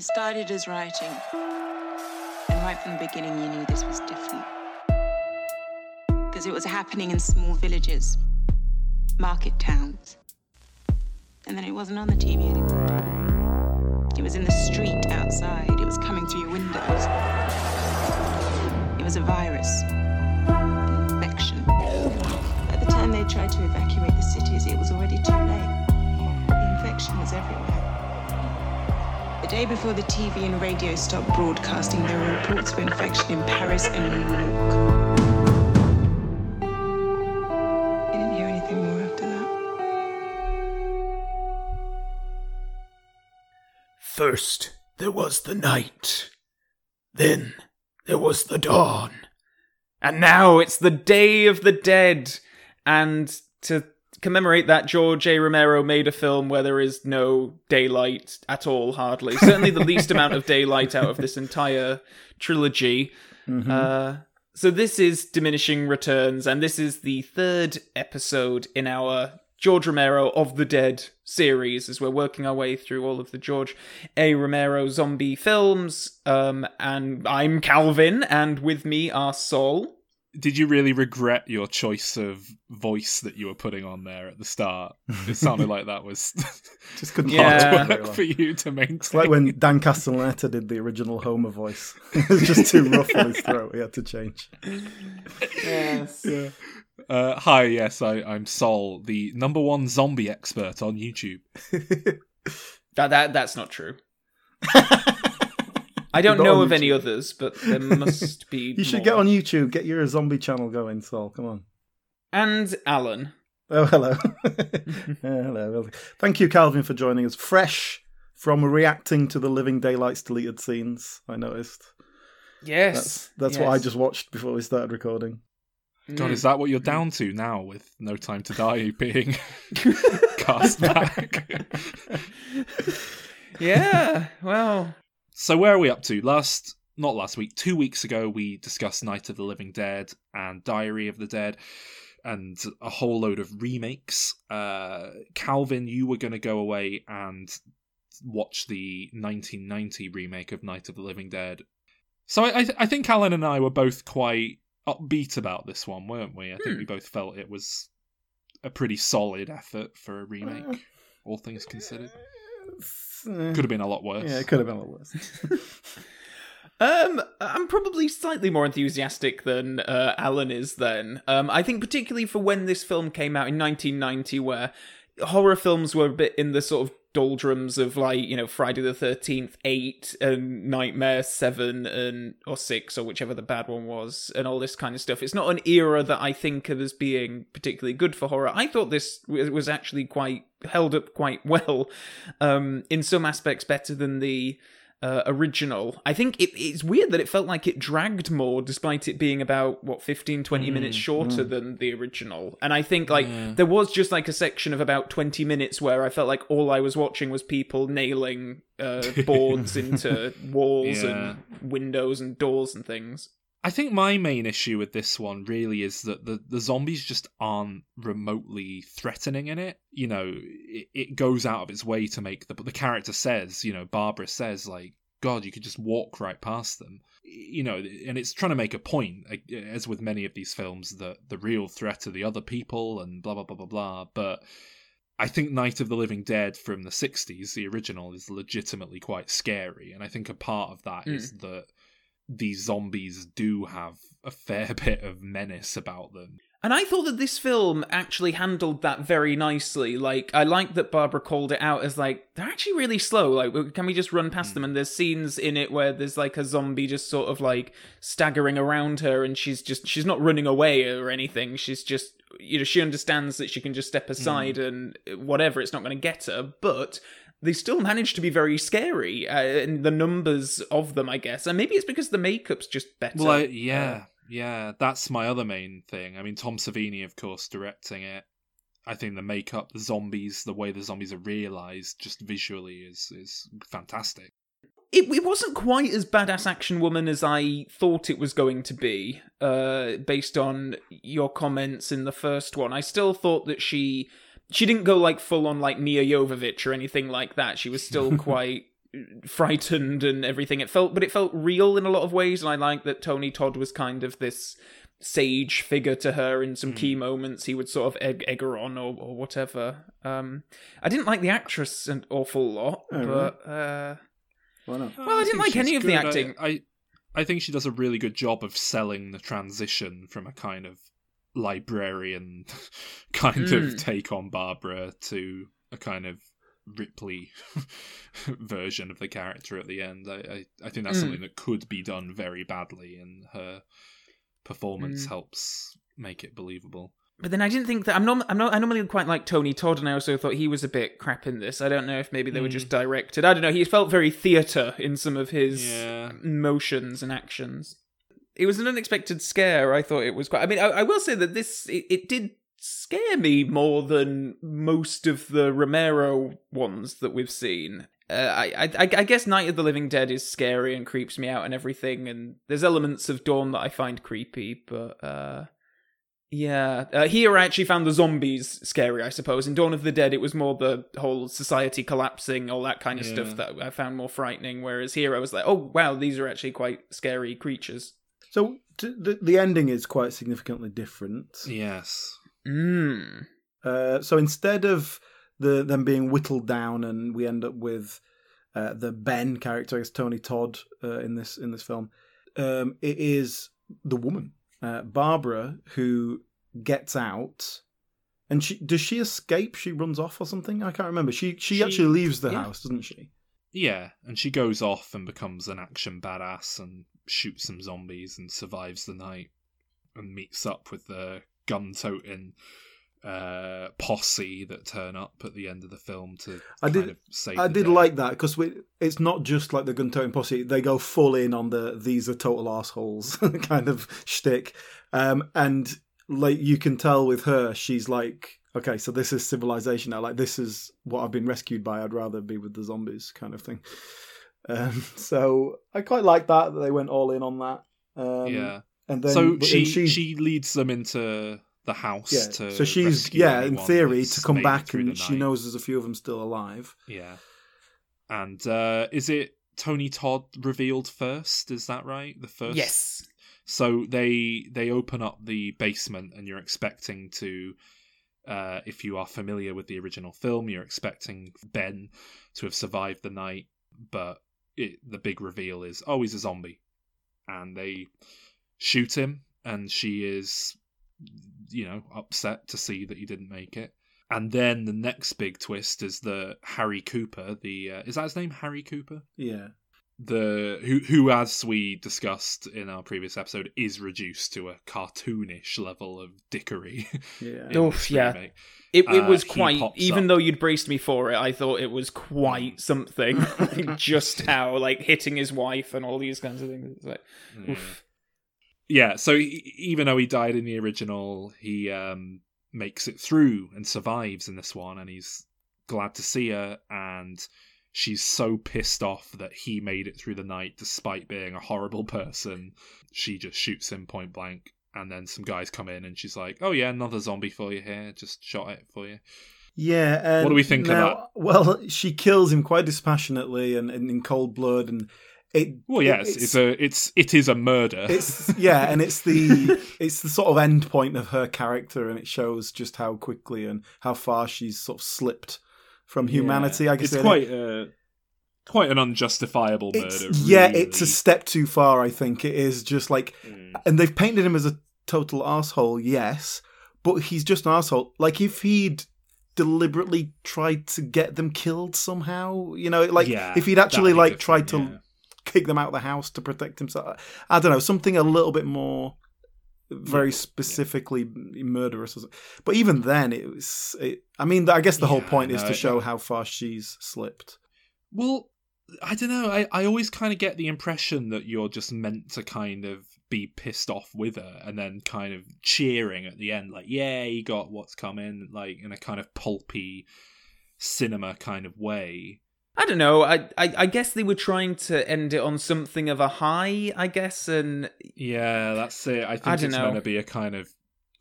It started as writing. And right from the beginning, you knew this was different. Because it was happening in small villages, market towns. And then it wasn't on the TV anymore. It was in the street outside. It was coming through your windows. It was a virus, an infection. By the time they tried to evacuate the cities, it was already too late. The infection was everywhere. Day before the TV and radio stopped broadcasting, there were reports of infection in Paris and New York. Didn't hear anything more after that. First there was the night, then there was the dawn, And now it's the Day of the Dead. And to commemorate that, George A. Romero made a film where there is no daylight at all, hardly. Certainly the least amount of daylight out of this entire trilogy. Uh, so this is Diminishing Returns, and this is the third episode in our George Romero of the Dead series as we're working our way through all of the George A. Romero zombie films. Um, and I'm Calvin, and with me are Saul. Did you really regret your choice of voice that you were putting on there at the start? It sounded like that was Just couldn't Yeah. hard work for you to maintain. It's like when Dan Castellaneta did the original Homer voice. it was just too rough on his throat. He had to change. Yes. Uh, hi, yes, I, I'm Sol, the number one zombie expert on YouTube. That, that that's not true. I don't know on of any others, but there must be. You should more. get on YouTube. Get your zombie channel going, Sol. Come on. And Alan. Oh, hello. Hello. Thank you, Calvin, for joining us. Fresh from reacting to the Living Daylights deleted scenes, I noticed. Yes. That's that's what I just watched before we started recording. God, Mm. is that what you're down to now with No Time to Die being cast back? Yeah. Well. So where are we up to? Last, not last week, two weeks ago, we discussed Night of the Living Dead and Diary of the Dead, and a whole load of remakes. Uh, Calvin, you were going to go away and watch the 1990 remake of Night of the Living Dead. So I, I, th- I think Alan and I were both quite upbeat about this one, weren't we? I think Hmm. we both felt it was a pretty solid effort for a remake, Uh, all things considered. Could have been a lot worse. Yeah, it could have been a lot worse. Um, I'm probably slightly more enthusiastic than uh, Alan is. Then, um, I think particularly for when this film came out in 1990, where horror films were a bit in the sort of doldrums of like you know Friday the 13th, Eight, and Nightmare Seven, and or Six, or whichever the bad one was, and all this kind of stuff. It's not an era that I think of as being particularly good for horror. I thought this was actually quite held up quite well, um, in some aspects better than the uh, original. I think it, it's weird that it felt like it dragged more despite it being about what 15 20 minutes shorter than the original. And I think like there was just like a section of about 20 minutes where I felt like all I was watching was people nailing uh, boards into walls Yeah. and windows and doors and things. I think my main issue with this one really is that the, the zombies just aren't remotely threatening in it. You know, it, it goes out of its way to make the the character says, you know, Barbara says like, God, you could just walk right past them. You know, and it's trying to make a point, as with many of these films, that the real threat are the other people and blah blah blah blah blah. But I think Night of the Living Dead from the '60s, the original, is legitimately quite scary, and I think a part of that hmm. is that these zombies do have a fair bit of menace about them. And I thought that this film actually handled that very nicely. Like, I like that Barbara called it out as like they're actually really slow. Like, can we just run past hmm. them? And there's scenes in it where there's like a zombie just sort of like staggering around her, and she's just she's not running away or anything. She's just you know she understands that she can just step hmm. aside and whatever. It's not going to get her, but. They still manage to be very scary, uh, and the numbers of them, I guess. And maybe it's because the makeup's just better. Well, I, yeah, yeah, that's my other main thing. I mean, Tom Savini, of course, directing it. I think the makeup, the zombies, the way the zombies are realized, just visually, is is fantastic. it, it wasn't quite as badass action woman as I thought it was going to be, uh, based on your comments in the first one. I still thought that she she didn't go like full on like Milla Jovovich or anything like that. She was still quite frightened and everything. It felt, but it felt real in a lot of ways, and I like that Tony Todd was kind of this sage figure to her in some key moments. He would sort of egg, egg her on or, or whatever. Um, I didn't like the actress an awful lot, Oh, but uh, Why not? Well, I didn't think like any she's of the good. I- acting. I, I think she does a really good job of selling the transition from a kind of librarian kind Mm. of take on Barbara to a kind of Ripley version of the character at the end. I, I, I think that's Mm. something that could be done very badly, and her performance Mm. helps make it believable. But then I didn't think that I'm not. I'm not. I normally quite like Tony Todd, and I also thought he was a bit crap in this. I don't know if maybe they were Mm. just directed. I don't know. He felt very theatre in some of his Yeah. motions and actions. It was an unexpected scare. I thought it was quite. I mean, I, I will say that this it, it did scare me more than most of the Romero ones that we've seen. Uh, I, I I guess Night of the Living Dead is scary and creeps me out and everything, and there's elements of Dawn that I find creepy, but uh, yeah. Uh, here I actually found the zombies scary, I suppose. In Dawn of the Dead, it was more the whole society collapsing, all that kind of Yeah. stuff that I found more frightening. Whereas here I was like, oh wow, these are actually quite scary creatures. So t- the the ending is quite significantly different. Yes. Mm. Uh, so instead of the them being whittled down, and we end up with uh, the Ben character, I guess Tony Todd uh, in this in this film, um, it is the woman uh, Barbara who gets out. And she does she escape? She runs off or something? I can't remember. She she, She- actually leaves the yeah. house, doesn't she? Yeah, and she goes off and becomes an action badass and shoots some zombies and survives the night and meets up with the gun toting uh, posse that turn up at the end of the film to I kind did- of save I did day. like that because it's not just like the gun toting posse; they go full in on the "these are total assholes" kind of shtick, um, and like you can tell with her, she's like, "Okay, so this is civilization now. Like this is what I've been rescued by. I'd rather be with the zombies," kind of thing. Um, so I quite like that that they went all in on that. Um, yeah. and then so but- she and she leads them into the house yeah. to So she's yeah, in theory, to come back, and she knows there's a few of them still alive. Yeah. And uh, is it Tony Todd revealed first? Is that right? The first. Yes. So they they open up the basement, and you're expecting to, uh, if you are familiar with the original film, you're expecting Ben to have survived the night, but it, the big reveal is, oh, he's a zombie, and they shoot him, and she is, you know, upset to see that he didn't make it. And then the next big twist is the Harry Cooper. The uh, is that his name? Harry Cooper Yeah. The who who as we discussed in our previous episode is reduced to a cartoonish level of dickery. Yeah. Oof, yeah. It, it Uh, was he quite, even up. though you'd braced me for it, I thought it was quite something. Just how, like, hitting his wife and all these kinds of things. It's like, Yeah. oof. Yeah, so he, even though he died in the original, he um, makes it through and survives in this one, and he's glad to see her. And she's so pissed off that he made it through the night despite being a horrible person. She just shoots him point blank, and then some guys come in, and she's like, "Oh yeah, another zombie for you here. Just shot it for you." Yeah. And What do we think of now, that? Well, she kills him quite dispassionately and, and in cold blood, and it. Well, yes, it's, it's, a it's it is a murder. it's yeah, and it's the it's the sort of end point of her character, and it shows just how quickly and how far she's sort of slipped from humanity. I guess it's quite uh, quite an unjustifiable It's, murder. yeah, really. it's a step too far. I think it is just like, Mm. and they've painted him as a total asshole. Yes, but he's just an asshole. Like if he'd deliberately tried to get them killed somehow, you know, like Yeah, if he'd actually like tried to different, kick them out of the house to protect himself. I don't know, something a little bit more very specifically murderous. But even then, it was. It, I mean, I guess the whole Yeah, point is to show how far she's slipped. Well, I don't know. I, I always kind of get the impression that you're just meant to kind of be pissed off with her and then kind of cheering at the end, like, yeah, you got what's coming, like in a kind of pulpy cinema kind of way. I don't know. I, I I guess they were trying to end it on something of a high, I guess, and Yeah, that's it. I think I don't it's know. meant to be a kind of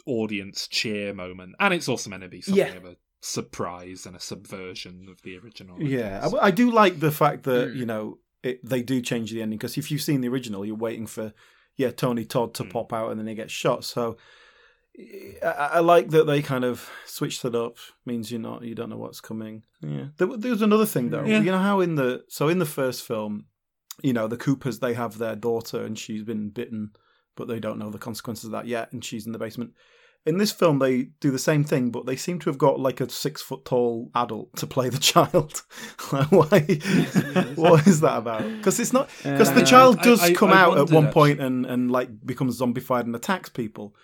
audience cheer moment. And it's also meant to be something Yeah. of a surprise and a subversion of the original. I Yeah, guess. I, I do like the fact that Mm. you know it, they do change the ending because if you've seen the original, you're waiting for yeah Tony Todd to Mm. pop out and then he gets shot. So I, I like that they kind of switched it up. Means you're not you don't know what's coming. Yeah, there, there was another thing though. Yeah. You know how in the so in the first film, you know the Coopers they have their daughter and she's been bitten, but they don't know the consequences of that yet, and she's in the basement. In this film, they do the same thing, but they seem to have got like a six foot tall adult to play the child. Like, Why? what is that about? Because it's not because the Uh, child does I- come I out at one point and and like becomes zombified and attacks people.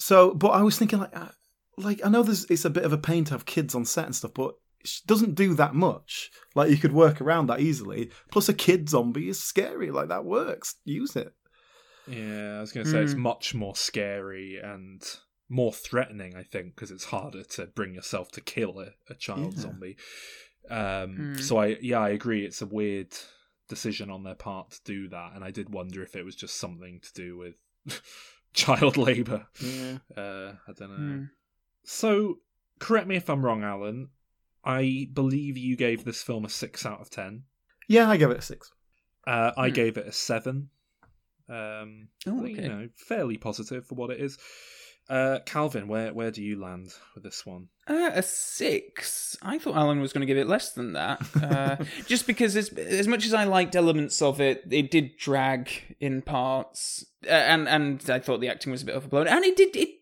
So, but I was thinking like, uh, like I know there's it's a bit of a pain to have kids on set and stuff, but she doesn't do that much. Like you could work around that easily. Plus, a kid zombie is scary. Like that works. Use it. Yeah, I was going to say it's Mm. much more scary and more threatening, I think, because it's harder to bring yourself to kill a, a child Yeah. zombie. Um, Mm. So I, yeah, I agree. It's a weird decision on their part to do that, and I did wonder if it was just something to do with child labor. Yeah. Uh, I don't know. Mm. So, correct me if I'm wrong, Alan. I believe you gave this film a six out of ten. Yeah, I gave it a six. Uh, I Hmm. gave it a seven. Um, Oh, okay. You know, fairly positive for what it is. Uh, Calvin, where where do you land with this one? Uh, a six. I thought Alan was going to give it less than that. Uh, just because, as, as much as I liked elements of it, it did drag in parts, uh, and and I thought the acting was a bit overblown, and it did it.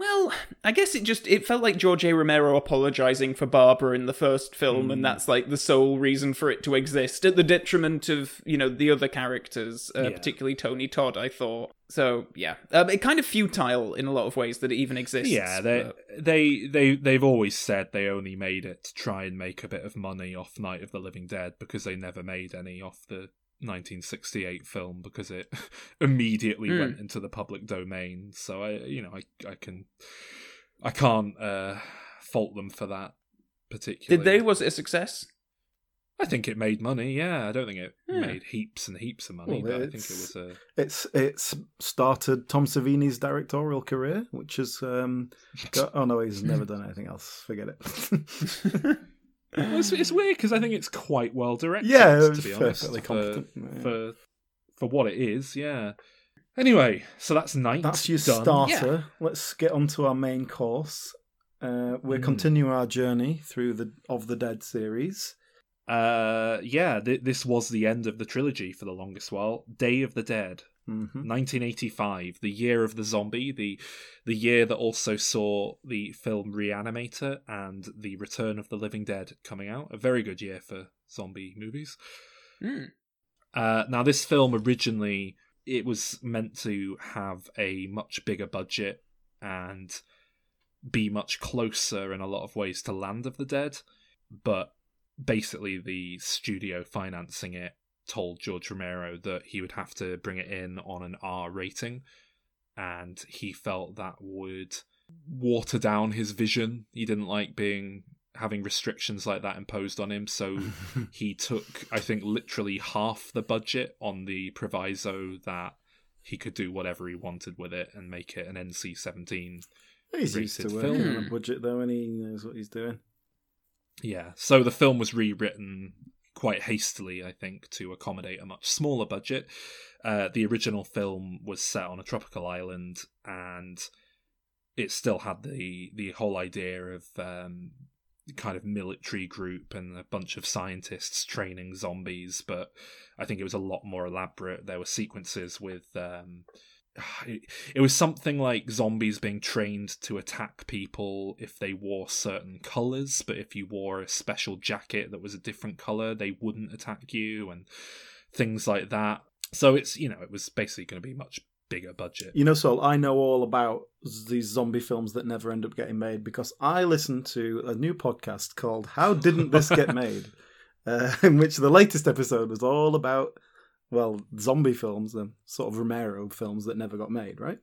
Well, I guess it just it felt like George A. Romero apologizing for Barbara in the first film, Hmm. and that's like the sole reason for it to exist, at the detriment of you know the other characters, uh, Yeah. particularly Tony Todd. I thought so. Yeah, um, it kind of futile in a lot of ways that it even exists. yeah, they but- they they they've always said they only made it to try and make a bit of money off Night of the Living Dead because they never made any off the 1968 film because it immediately Hmm. went into the public domain. So I, you know, I I can I can't uh, fault them for that particularly. Did they? Was it a success? I think it made money. Yeah, I don't think it Yeah. made heaps and heaps of money, Well, but I think it it's- was a It's it's started Tom Savini's directorial career, which is um. Got, oh no, he's never done anything else. Forget it. Well, it's, it's weird because I think it's quite well directed. Yeah, to be honest, for, competent, yeah. for for what it is. Yeah. Anyway, so that's night. That's your done. starter. Let's get on to our main course. Uh, we're Mm. continuing our journey through the of the Dead series. Uh, yeah, th- this was the end of the trilogy for the longest while. Day of the Dead, hmm 1985, the year of the zombie, the the year that also saw the film Reanimator and the Return of the Living Dead coming out. A very good year for zombie movies. Hmm. Uh, now, this film originally it was meant to have a much bigger budget and be much closer in a lot of ways to Land of the Dead, but basically the studio financing it told George Romero that he would have to bring it in on an R rating, and he felt that would water down his vision. He didn't like being having restrictions like that imposed on him, so he took I think literally half the budget on the proviso that he could do whatever he wanted with it and make it an NC-17 He's used to working film. on a budget though, and he knows what he's doing. Yeah, so the film was rewritten quite hastily, I think, to accommodate a much smaller budget. Uh, the original film was set on a tropical island, and it still had the the whole idea of um, kind of military group and a bunch of scientists training zombies, but I think it was a lot more elaborate. There were sequences with. Um, it, it was something like zombies being trained to attack people if they wore certain colors, but if you wore a special jacket that was a different color, they wouldn't attack you, and things like that. So it's you know it was basically going to be much bigger budget. You know, Sol, I know all about these zombie films that never end up getting made because I listened to a new podcast called "How Didn't This Get Made," uh, in which the latest episode was all about well zombie films and sort of Romero films that never got made, right?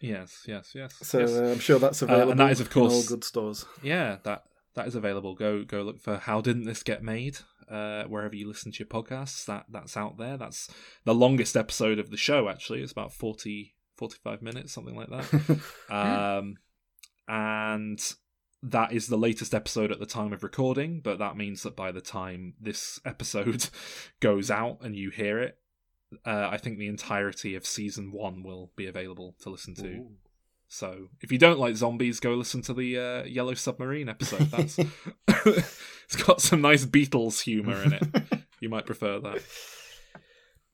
Yes, yes, yes. So yes. uh, I'm sure that's Uh, available. and that is, of in all good stores. yeah, that that is available. Go go look for how didn't this get made? Uh, wherever you listen to your podcasts, that that's out there. That's the longest episode of the show. Actually, it's about 40, 45 minutes, something like that. um, and that is the latest episode at the time of recording, but that means that by the time this episode goes out and you hear it, uh, I think the entirety of season one will be available to listen to. Ooh. So if you don't like zombies, go listen to the uh, Yellow Submarine episode. That's it's got some nice Beatles humor in it. You might prefer that.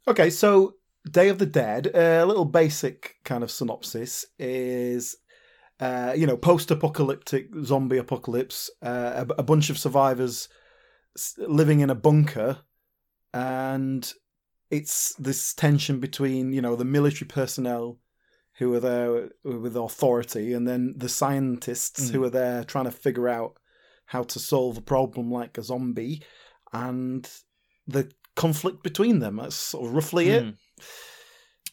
Okay, so Day of the Dead, a little basic kind of synopsis is, uh, you know, post-apocalyptic zombie apocalypse. Uh, a, a bunch of survivors living in a bunker, and it's this tension between you know the military personnel who are there with authority, and then the scientists who are there trying to figure out how to solve a problem like a zombie, and the conflict between them. That's sort of roughly it. Mm.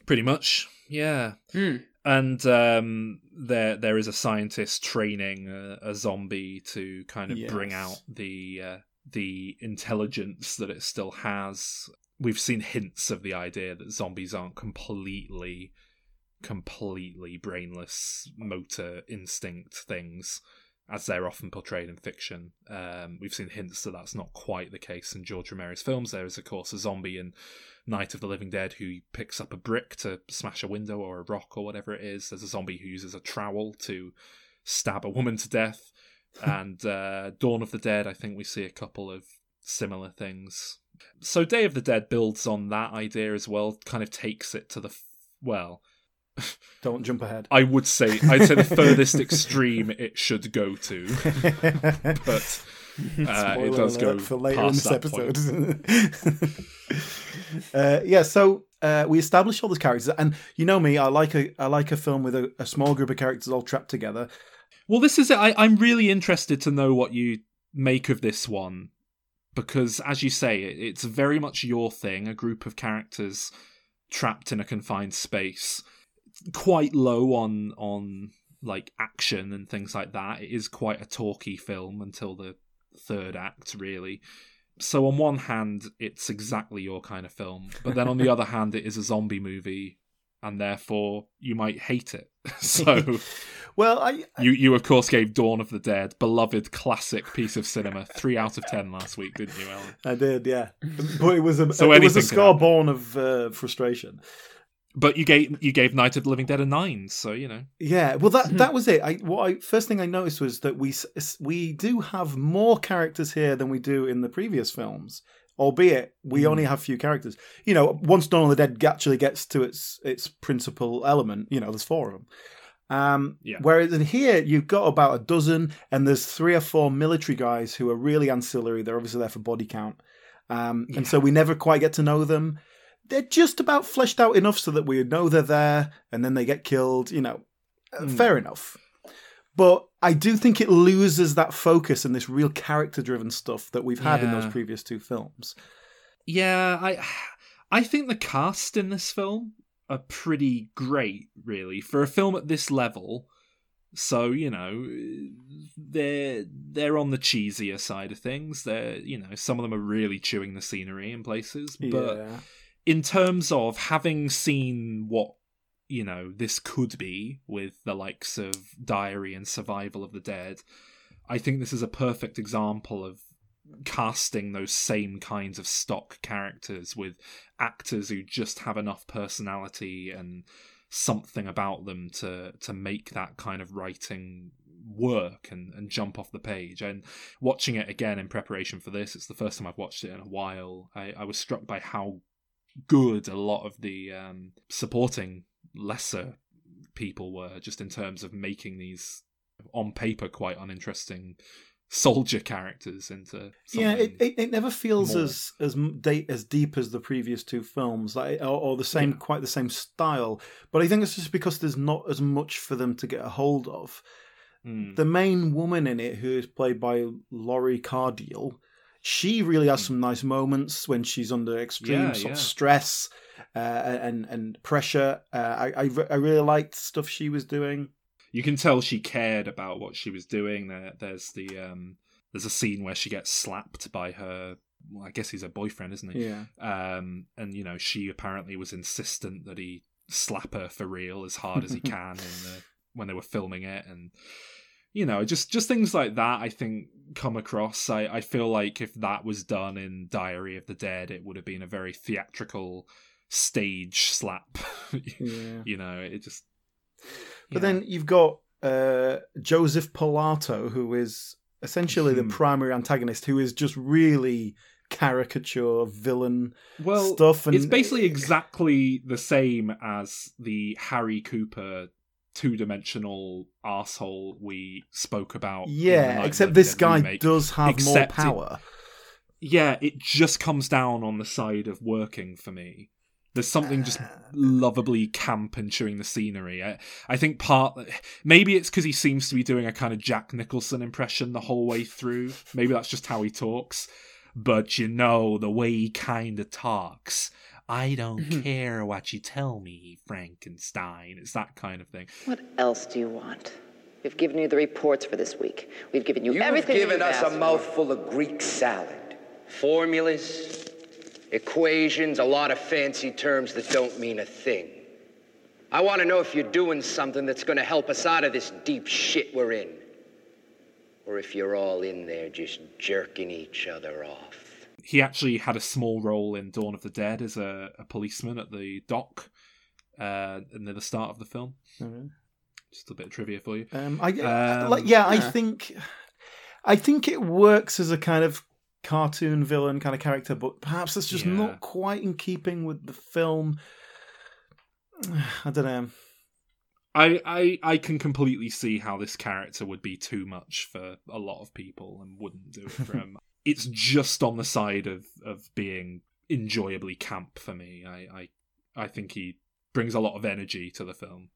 Pretty much, yeah. Hmm. And um, there there is a scientist training a, a zombie to kind of bring out the uh, the intelligence that it still has. We've seen hints of the idea that zombies aren't completely completely brainless motor instinct things as they're often portrayed in fiction. Um, we've seen hints that that's not quite the case in George Romero's films. There is, of course, a zombie in Night of the Living Dead who picks up a brick to smash a window or a rock or whatever it is. There's a zombie who uses a trowel to stab a woman to death. and uh, Dawn of the Dead, I think we see a couple of similar things. So Day of the Dead builds on that idea as well, kind of takes it to the f- well. Don't jump ahead. I would say I'd say the furthest extreme it should go to, but uh, it Spoiler does go for later in past this that point. episode. uh, yeah, so uh, we establish all these characters, and you know me, I like a I like a film with a, a small group of characters all trapped together. Well, this is it. I, I'm really interested to know what you make of this one because, as you say, it, it's very much your thing. A group of characters trapped in a confined space, quite low on on like action and things like that. It is quite a talky film until the third act, really. So on one hand, it's exactly your kind of film, but then on the other hand, it is a zombie movie, and therefore you might hate it. so. Well, I You, you of course gave Dawn of the Dead, beloved classic piece of cinema, three out of ten last week, didn't you, Ellen? I did, yeah, but it was a So it was a anything can score happen. born of uh, frustration. But you gave you gave Night of the Living Dead a nine, so you know. Yeah, well, that that was it. I what I first thing I noticed was that we we do have more characters here than we do in the previous films, albeit we only have few characters. You know, once Dawn of the Dead actually gets to its its principal element, you know, there's four of them. Um, Yeah. Whereas in here, you've got about a dozen, and there's three or four military guys who are really ancillary. They're obviously there for body count, um, and so we never quite get to know them. They're just about fleshed out enough so that we know they're there, and then they get killed. You know, uh, fair enough. But I do think it loses that focus and this real character-driven stuff that we've had in those previous two films. Yeah, I I think the cast in this film are pretty great, really, for a film at this level. So you know, they're they're on the cheesier side of things. They're you know some of them are really chewing the scenery in places, but yeah. In terms of having seen what you know this could be with the likes of diary and survival of the dead i think this is a perfect example of casting those same kinds of stock characters with actors who just have enough personality and something about them to to make that kind of writing work and, and jump off the page. And watching it again in preparation for this it's the first time i've watched it in a while. I, I was struck by how good a lot of the um, supporting lesser people were, just in terms of making these on paper quite uninteresting soldier characters into Yeah, it, it, it never feels more. as as de- as deep as the previous two films, like or, or the same, Yeah. quite the same style. But I think it's just because there's not as much for them to get a hold of. Mm. The main woman in it, who is played by Lori Cardille, she really has some nice moments when she's under extreme Hmm. Yeah, sort yeah. of stress uh, and and pressure. Uh, I, I I really liked stuff she was doing. you can tell she cared about what she was doing. There, there's the um, there's a scene where she gets slapped by her. Well, I guess he's her boyfriend, isn't he? Yeah, Um, and you know, she apparently was insistent that he slap her for real as hard as he can in the, when they were filming it, and you know, just just things like that. I think come across. I I feel like if that was done in Diary of the Dead, it would have been a very theatrical stage slap. Yeah. you know, it just. But then you've got uh, Joseph Pilato, who is essentially the Mhm. primary antagonist, who is just really caricature villain well, stuff. And it's basically exactly the same as the Harry Cooper two-dimensional asshole we spoke about. yeah, except this guy remake. does have more except it- power. yeah, it just comes down on the side of working for me. There's something just uh. lovably camp and chewing the scenery. I, I think part maybe it's because he seems to be doing a kind of Jack Nicholson impression the whole way through. Maybe that's just how he talks. But you know the way he kind of talks. I don't mm-hmm. care what you tell me, Frankenstein. It's that kind of thing. What else do you want? We've given you the reports for this week. We've given you You've everything given you've given us asked a for. mouthful of Greek salad. Formulas, equations, a lot of fancy terms that don't mean a thing. I want to know if you're doing something that's going to help us out of this deep shit we're in. Or if you're all in there just jerking each other off. He actually had a small role in Dawn of the Dead as a, a policeman at the dock uh, near the start of the film. Just a bit of trivia for you. Um, I Um, like, yeah, I think, I think it works as a kind of cartoon villain kind of character, but perhaps it's just Yeah. not quite in keeping with the film. I don't know. I, I I can completely see how this character would be too much for a lot of people and wouldn't do it for him. It's just on the side of, of being enjoyably camp for me. I, I I think he brings a lot of energy to the film.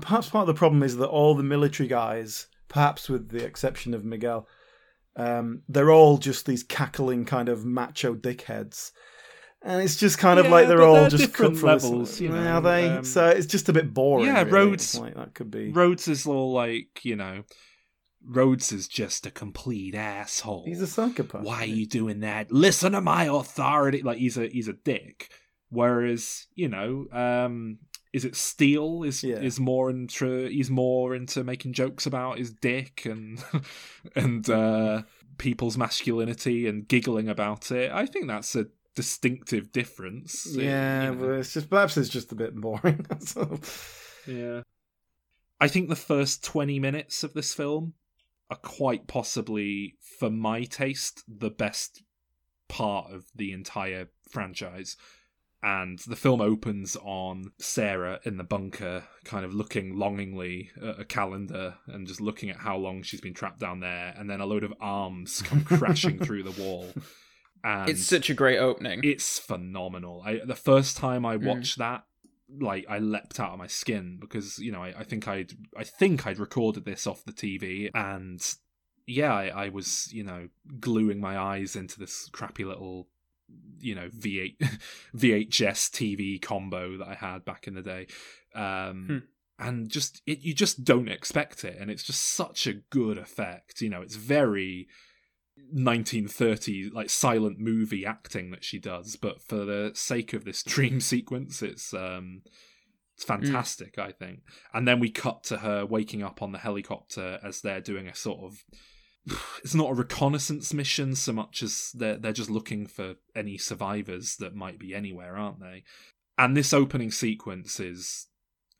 Perhaps part of the problem is that all the military guys, perhaps with the exception of Miguel, um, they're all just these cackling kind of macho dickheads. And it's just kind of Yeah, like they're all they're just different cut for this- levels, you know, Are they? um, so it's just a bit boring. Yeah, really. Rhodes- like that could be. Rhodes is all like, you know, Rhodes is just a complete asshole. He's a psychopath. Why are you doing that? Listen to my authority. Like he's a he's a dick. Whereas you know, um, is it Steele is Yeah. is more into he's more into making jokes about his dick and and uh, people's masculinity and giggling about it. I think that's a distinctive difference. Yeah, you know. it's just perhaps it's just a bit boring. Yeah. I think the first 20 minutes of this film are quite possibly, for my taste, the best part of the entire franchise. And the film opens on Sarah in the bunker, kind of looking longingly at a calendar and just looking at how long she's been trapped down there. And then a load of arms come crashing through the wall. And It's such a great opening. it's phenomenal. I the first time I Mm. watched that, like I leapt out of my skin because you know I, I think I'd I think I'd recorded this off the TV and yeah I, I was you know gluing my eyes into this crappy little you know V8 VHS TV combo that I had back in the day. Um, Hmm. And just it, you just don't expect it, and it's just such a good effect. You know, it's very 1930 like silent movie acting that she does but for the sake of this dream sequence it's um it's fantastic i think. And then we cut to her waking up on the helicopter as they're doing a sort of it's not a reconnaissance mission so much as they're they're just looking for any survivors that might be anywhere aren't they? And this opening sequence is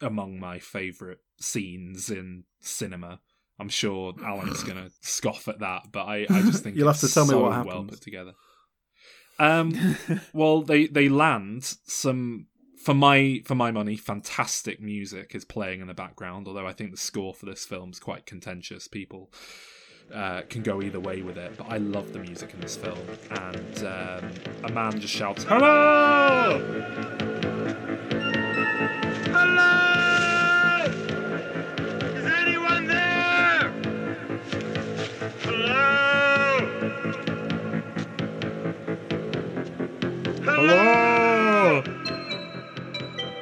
among my favorite scenes in cinema I'm sure Alan's going to scoff at that, but I, I just think You'll have it's to tell me so what well put together. Um, well, they they land some for my for my money, fantastic music is playing in the background. Although I think the score for this film is quite contentious. People uh, can go either way with it, but I love the music in this film. And um, a man just shouts, "Hello!" Hello!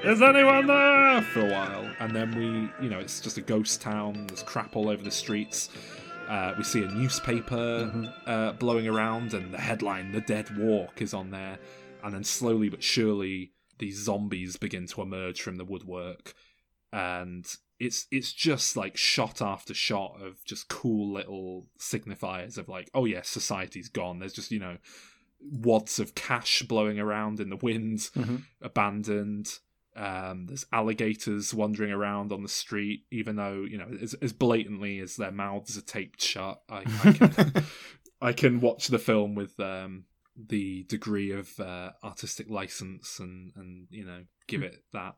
Is anyone there? For a while. And then we, you know, it's just a ghost town. There's crap all over the streets. Uh, we see a newspaper uh, blowing around, and the headline, The Dead Walk, is on there. And then slowly but surely, these zombies begin to emerge from the woodwork. And it's it's just like shot after shot of just cool little signifiers of like, oh yes, society's gone. There's just you know wads of cash blowing around in the wind, Mhm. abandoned. Um, there's alligators wandering around on the street, even though you know as, as blatantly as their mouths are taped shut. I, I can I can watch the film with um, the degree of uh, artistic license and and you know give Hmm. it that.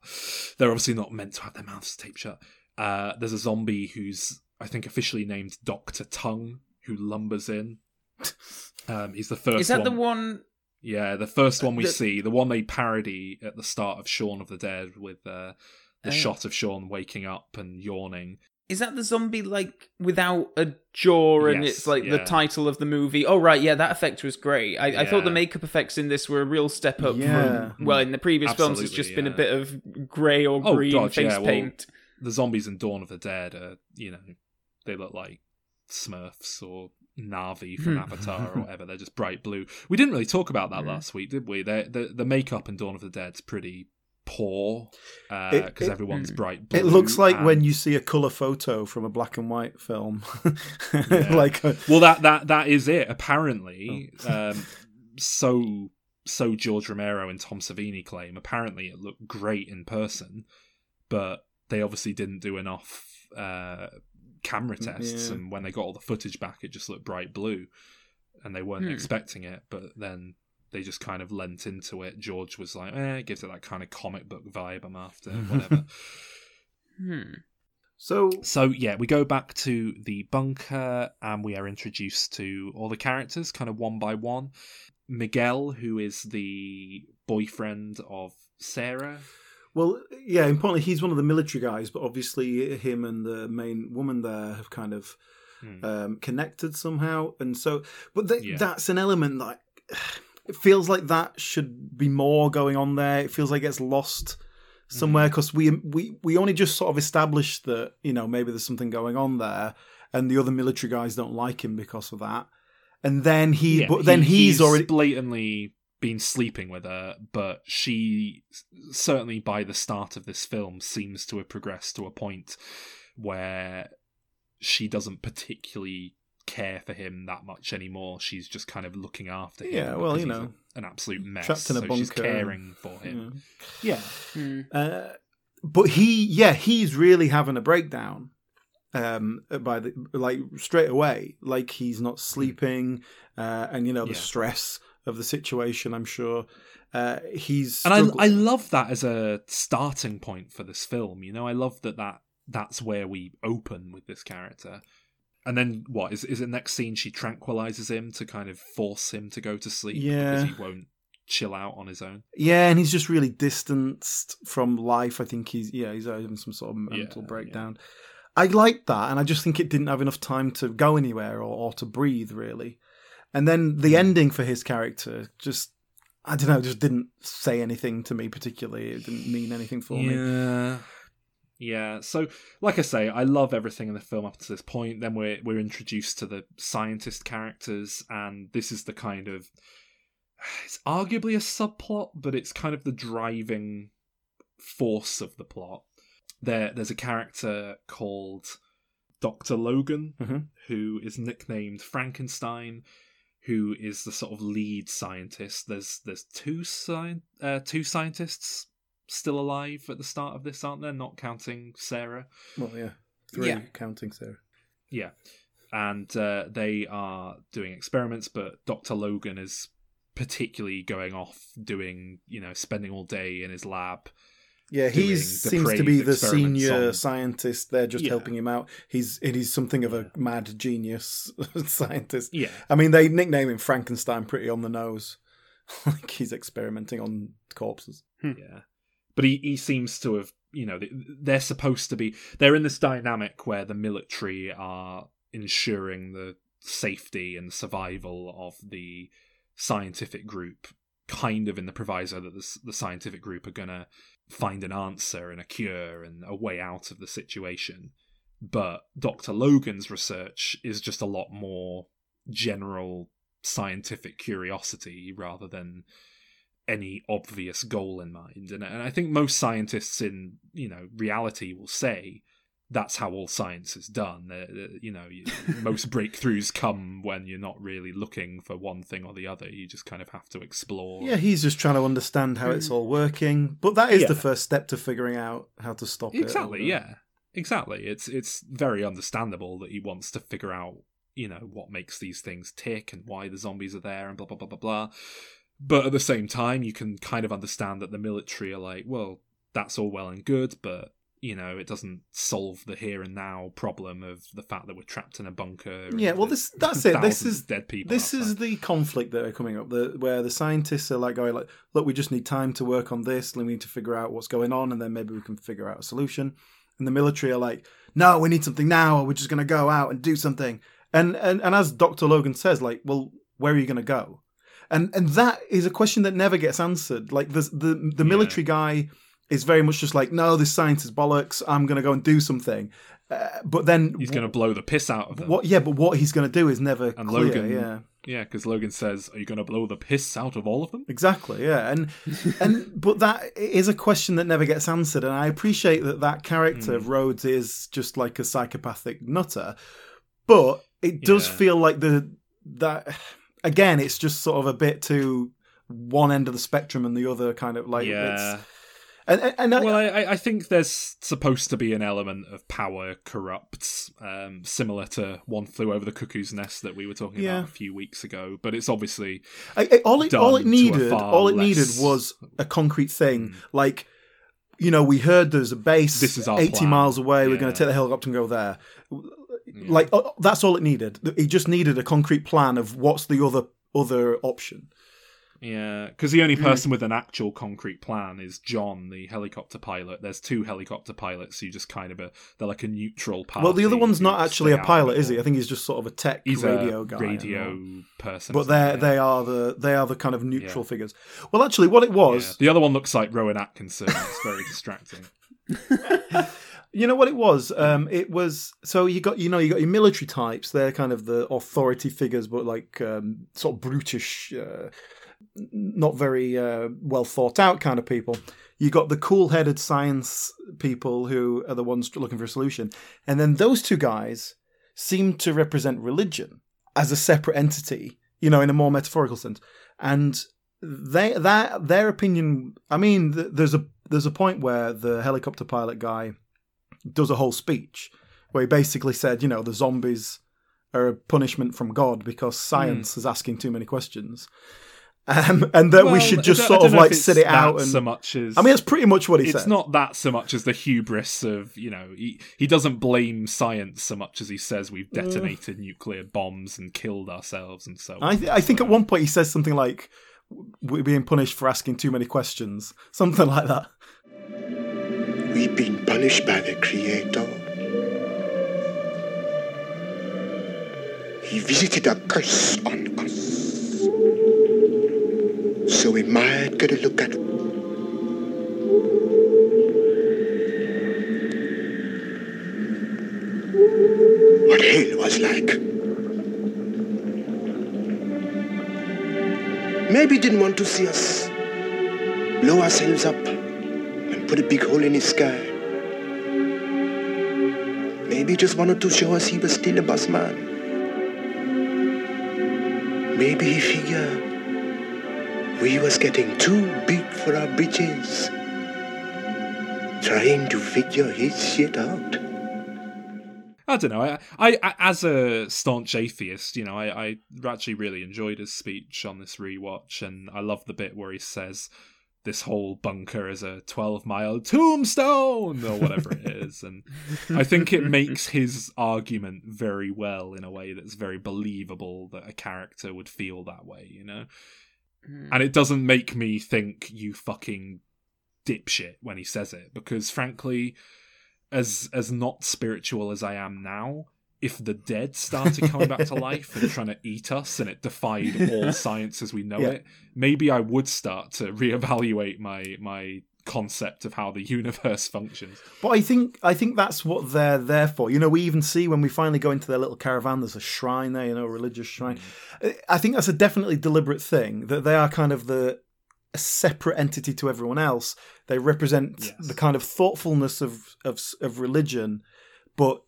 They're obviously not meant to have their mouths taped shut. Uh, there's a zombie who's I think officially named Doctor Tongue who lumbers in. Um, he's the first. Is that one. the one? Yeah, the first one we The- see, the one they parody at the start of Shaun of the Dead with uh, the Oh. shot of Shaun waking up and yawning. Is that the zombie like without a jaw and Yes, it's like the title of the movie? Oh right, yeah, that effect was great. I, I thought the makeup effects in this were a real step up Yeah. from well, in the previous films it's Absolutely, just been a bit of grey or Oh, green God, face yeah, well, paint. The zombies in Dawn of the Dead are, you know, they look like Smurfs or Navi from Hmm. Avatar or whatever. They're just bright blue. We didn't really talk about that Yeah. last week, did we? They, the the makeup in Dawn of the Dead's pretty poor because it- everyone's Hmm. bright blue. It looks like when you see a color photo from a black and white film, Yeah. like a, Well, that that that is it. Apparently, Oh. um, so so George Romero and Tom Savini claim. Apparently, it looked great in person, but they obviously didn't do enough uh, camera tests. Yeah. And when they got all the footage back, it just looked bright blue, and they weren't Hmm. expecting it. But then they just kind of lent into it. George was like, "Eh, it gives it that kind of comic book vibe. I'm after whatever." Hmm. so So yeah, we go back to the bunker and we are introduced to all the characters kind of one by one. Miguel, who is the boyfriend of Sarah. Well, yeah, importantly, he's one of the military guys, but obviously him and the main woman there have kind of Hmm. um, connected somehow, and so, but th- Yeah. that's an element that it feels like that should be more going on there. It feels like it gets lost Hmm. somewhere because we we we only just sort of established that you know maybe there's something going on there, and the other military guys don't like him because of that, and then he, Yeah, but then he- he's, already blatantly been sleeping with her, but she certainly by the start of this film seems to have progressed to a point where she doesn't particularly care for him that much anymore. She's just kind of looking after him. Yeah, well, you know, an absolute mess. trapped in a so she's caring for him. Yeah, Hmm. Uh, but he, yeah, he's really having a breakdown. Um, by the like straight away, like he's not sleeping, uh, and you know the Yeah. stress of the situation. I'm sure uh, he's and I I love that as a starting point for this film. You know, I love that that that's where we open with this character. And then what is is it next scene? She tranquilizes him to kind of force him to go to sleep Yeah. because he won't chill out on his own. yeah, and he's just really distanced from life. I think he's yeah he's having some sort of mental Yeah, breakdown. I like that, and I just think it didn't have enough time to go anywhere or, or to breathe really. And then the ending for his character just. I don't know, just didn't say anything to me particularly. It didn't mean anything for me. Yeah. Yeah. So, like I say, I love everything in the film up to this point. Then we're we're introduced to the scientist characters, and this is the kind of it's arguably a subplot, but it's kind of the driving force of the plot. There, there's a character called Doctor Logan, Mhm. who is nicknamed Frankenstein, who is the sort of lead scientist. There's there's two sci- uh, two scientists still alive at the start of this, aren't there? Not counting Sarah. Well, yeah, three Yeah. counting Sarah. Yeah. And uh, they are doing experiments, but Dr. Logan is particularly going off doing, you know, spending all day in his lab. Yeah, he seems to be the senior on- scientist. They're just Yeah. helping him out. He's and he's something of a mad genius scientist. Yeah. I mean, they nickname him Frankenstein pretty on the nose. like he's experimenting on corpses. Yeah. But he, he seems to have, you know, they're supposed to be, they're in this dynamic where the military are ensuring the safety and survival of the scientific group, kind of in the proviso that the, the scientific group are going to find an answer and a cure and a way out of the situation. But Dr. Logan's research is just a lot more general scientific curiosity rather than any obvious goal in mind. And, and I think most scientists in, you know, reality will say, that's how all science is done. Uh, uh, you know, most breakthroughs come when you're not really looking for one thing or the other. You just kind of have to explore. Yeah, he's just trying to understand how it's all working. But that is Yeah. the first step to figuring out how to stop it. exactly. Yeah, exactly. It's it's very understandable that he wants to figure out, you know, what makes these things tick and why the zombies are there and blah blah blah blah blah. But at the same time, you can kind of understand that the military are like, well, that's all well and good, but you know, it doesn't solve the here and now problem of the fact that we're trapped in a bunker. Yeah, well, this that's it. This is dead people. This is the conflict that are coming up, the, where the scientists are like going like, "Look, we just need time to work on this. and We need to figure out what's going on, and then maybe we can figure out a solution." And the military are like, "No, we need something now, or we're just going to go out and do something." And and and as Doctor Logan says, like, "Well, where are you going to go?" And and that is a question that never gets answered. Like the the the military guy is very much just like, "No, this science is bollocks. I'm going to go and do something." Uh, but then He's going to blow the piss out of them. what? Yeah, but what he's going to do is never And clear. Logan, yeah. yeah, because Logan says, "Are you going to blow the piss out of all of them?" Exactly, yeah, and and but that is a question that never gets answered, and I appreciate that that character Hmm. of Rhodes is just like a psychopathic nutter, but it does Yeah. feel like the that again, it's just sort of a bit too one end of the spectrum and the other kind of like yeah. it's and and, I- Well, I, I- think there's supposed to be an element of power corrupts, um, similar to One Flew Over the Cuckoo's Nest that we were talking Yeah. about a few weeks ago. But it's obviously I, I- all it all it needed all it less- needed was a concrete thing Mm. like you know we heard there's a base This is 80 plan. miles away we're going to take the helicopter and go there like uh, that's all it needed it just needed a concrete plan of what's the other other option yeah, because the Hmm. only person with an actual concrete plan is John, the helicopter pilot. There's two helicopter pilots who just kind of a they're like a neutral party. well the other one's not actually a pilot is he i think he's just sort of a tech He's radio a guy radio person. but they he? they are the they are the kind of neutral Yeah. figures well actually what it Yeah. was The other one looks like Rowan Atkinson. It's very distracting. You know what it was? Um, it was so you got you know you got your military types. They're kind of the authority figures, but like um, sort of brutish, uh, n- not very uh, well thought out kind of people. You got the cool-headed science people who are the ones looking for a solution, and then those two guys seem to represent religion as a separate entity. You know, in a more metaphorical sense, and they that their opinion. I mean, th- there's a there's a point where the helicopter pilot guy does a whole speech where he basically said, you know, the zombies are a punishment from God because science is asking too many questions. Um, and that we should just sort of like sit it out and so much as I mean, it's pretty much what he it's said. It's not that so much as the hubris of you know he, he doesn't blame science so much as he says we've detonated nuclear bombs and killed ourselves and so on. I, th- I think at one point he says something like, "We're being punished for asking too many questions," something like that. We've been punished by the Creator. He visited a curse on us. So we might get a look at what hell was like. Maybe he didn't want to see us blow ourselves up and put a big hole in his sky. Maybe he just wanted to show us he was still a boss man. Maybe he figured we was getting too big for our britches. Trying to figure his shit out. I don't know. I, I, I as a staunch atheist, you know, I, I actually really enjoyed his speech on this rewatch, and I love the bit where he says this whole bunker is a twelve mile tombstone or whatever it is, and I think it makes his argument very well in a way that's very believable that a character would feel that way, you know. Hmm. And it doesn't make me think you fucking dipshit when he says it because frankly as as not spiritual as I am now, if the dead started coming back to life and trying to eat us and it defied all science as we know Yeah. it, maybe I would start to reevaluate my my concept of how the universe functions. But I think I think that's what they're there for. You know, we even see when we finally go into their little caravan, there's a shrine there, you know, a religious shrine. I think that's a definitely deliberate thing that they are kind of the a separate entity to everyone else. They represent Yes. the kind of thoughtfulness of of of religion, but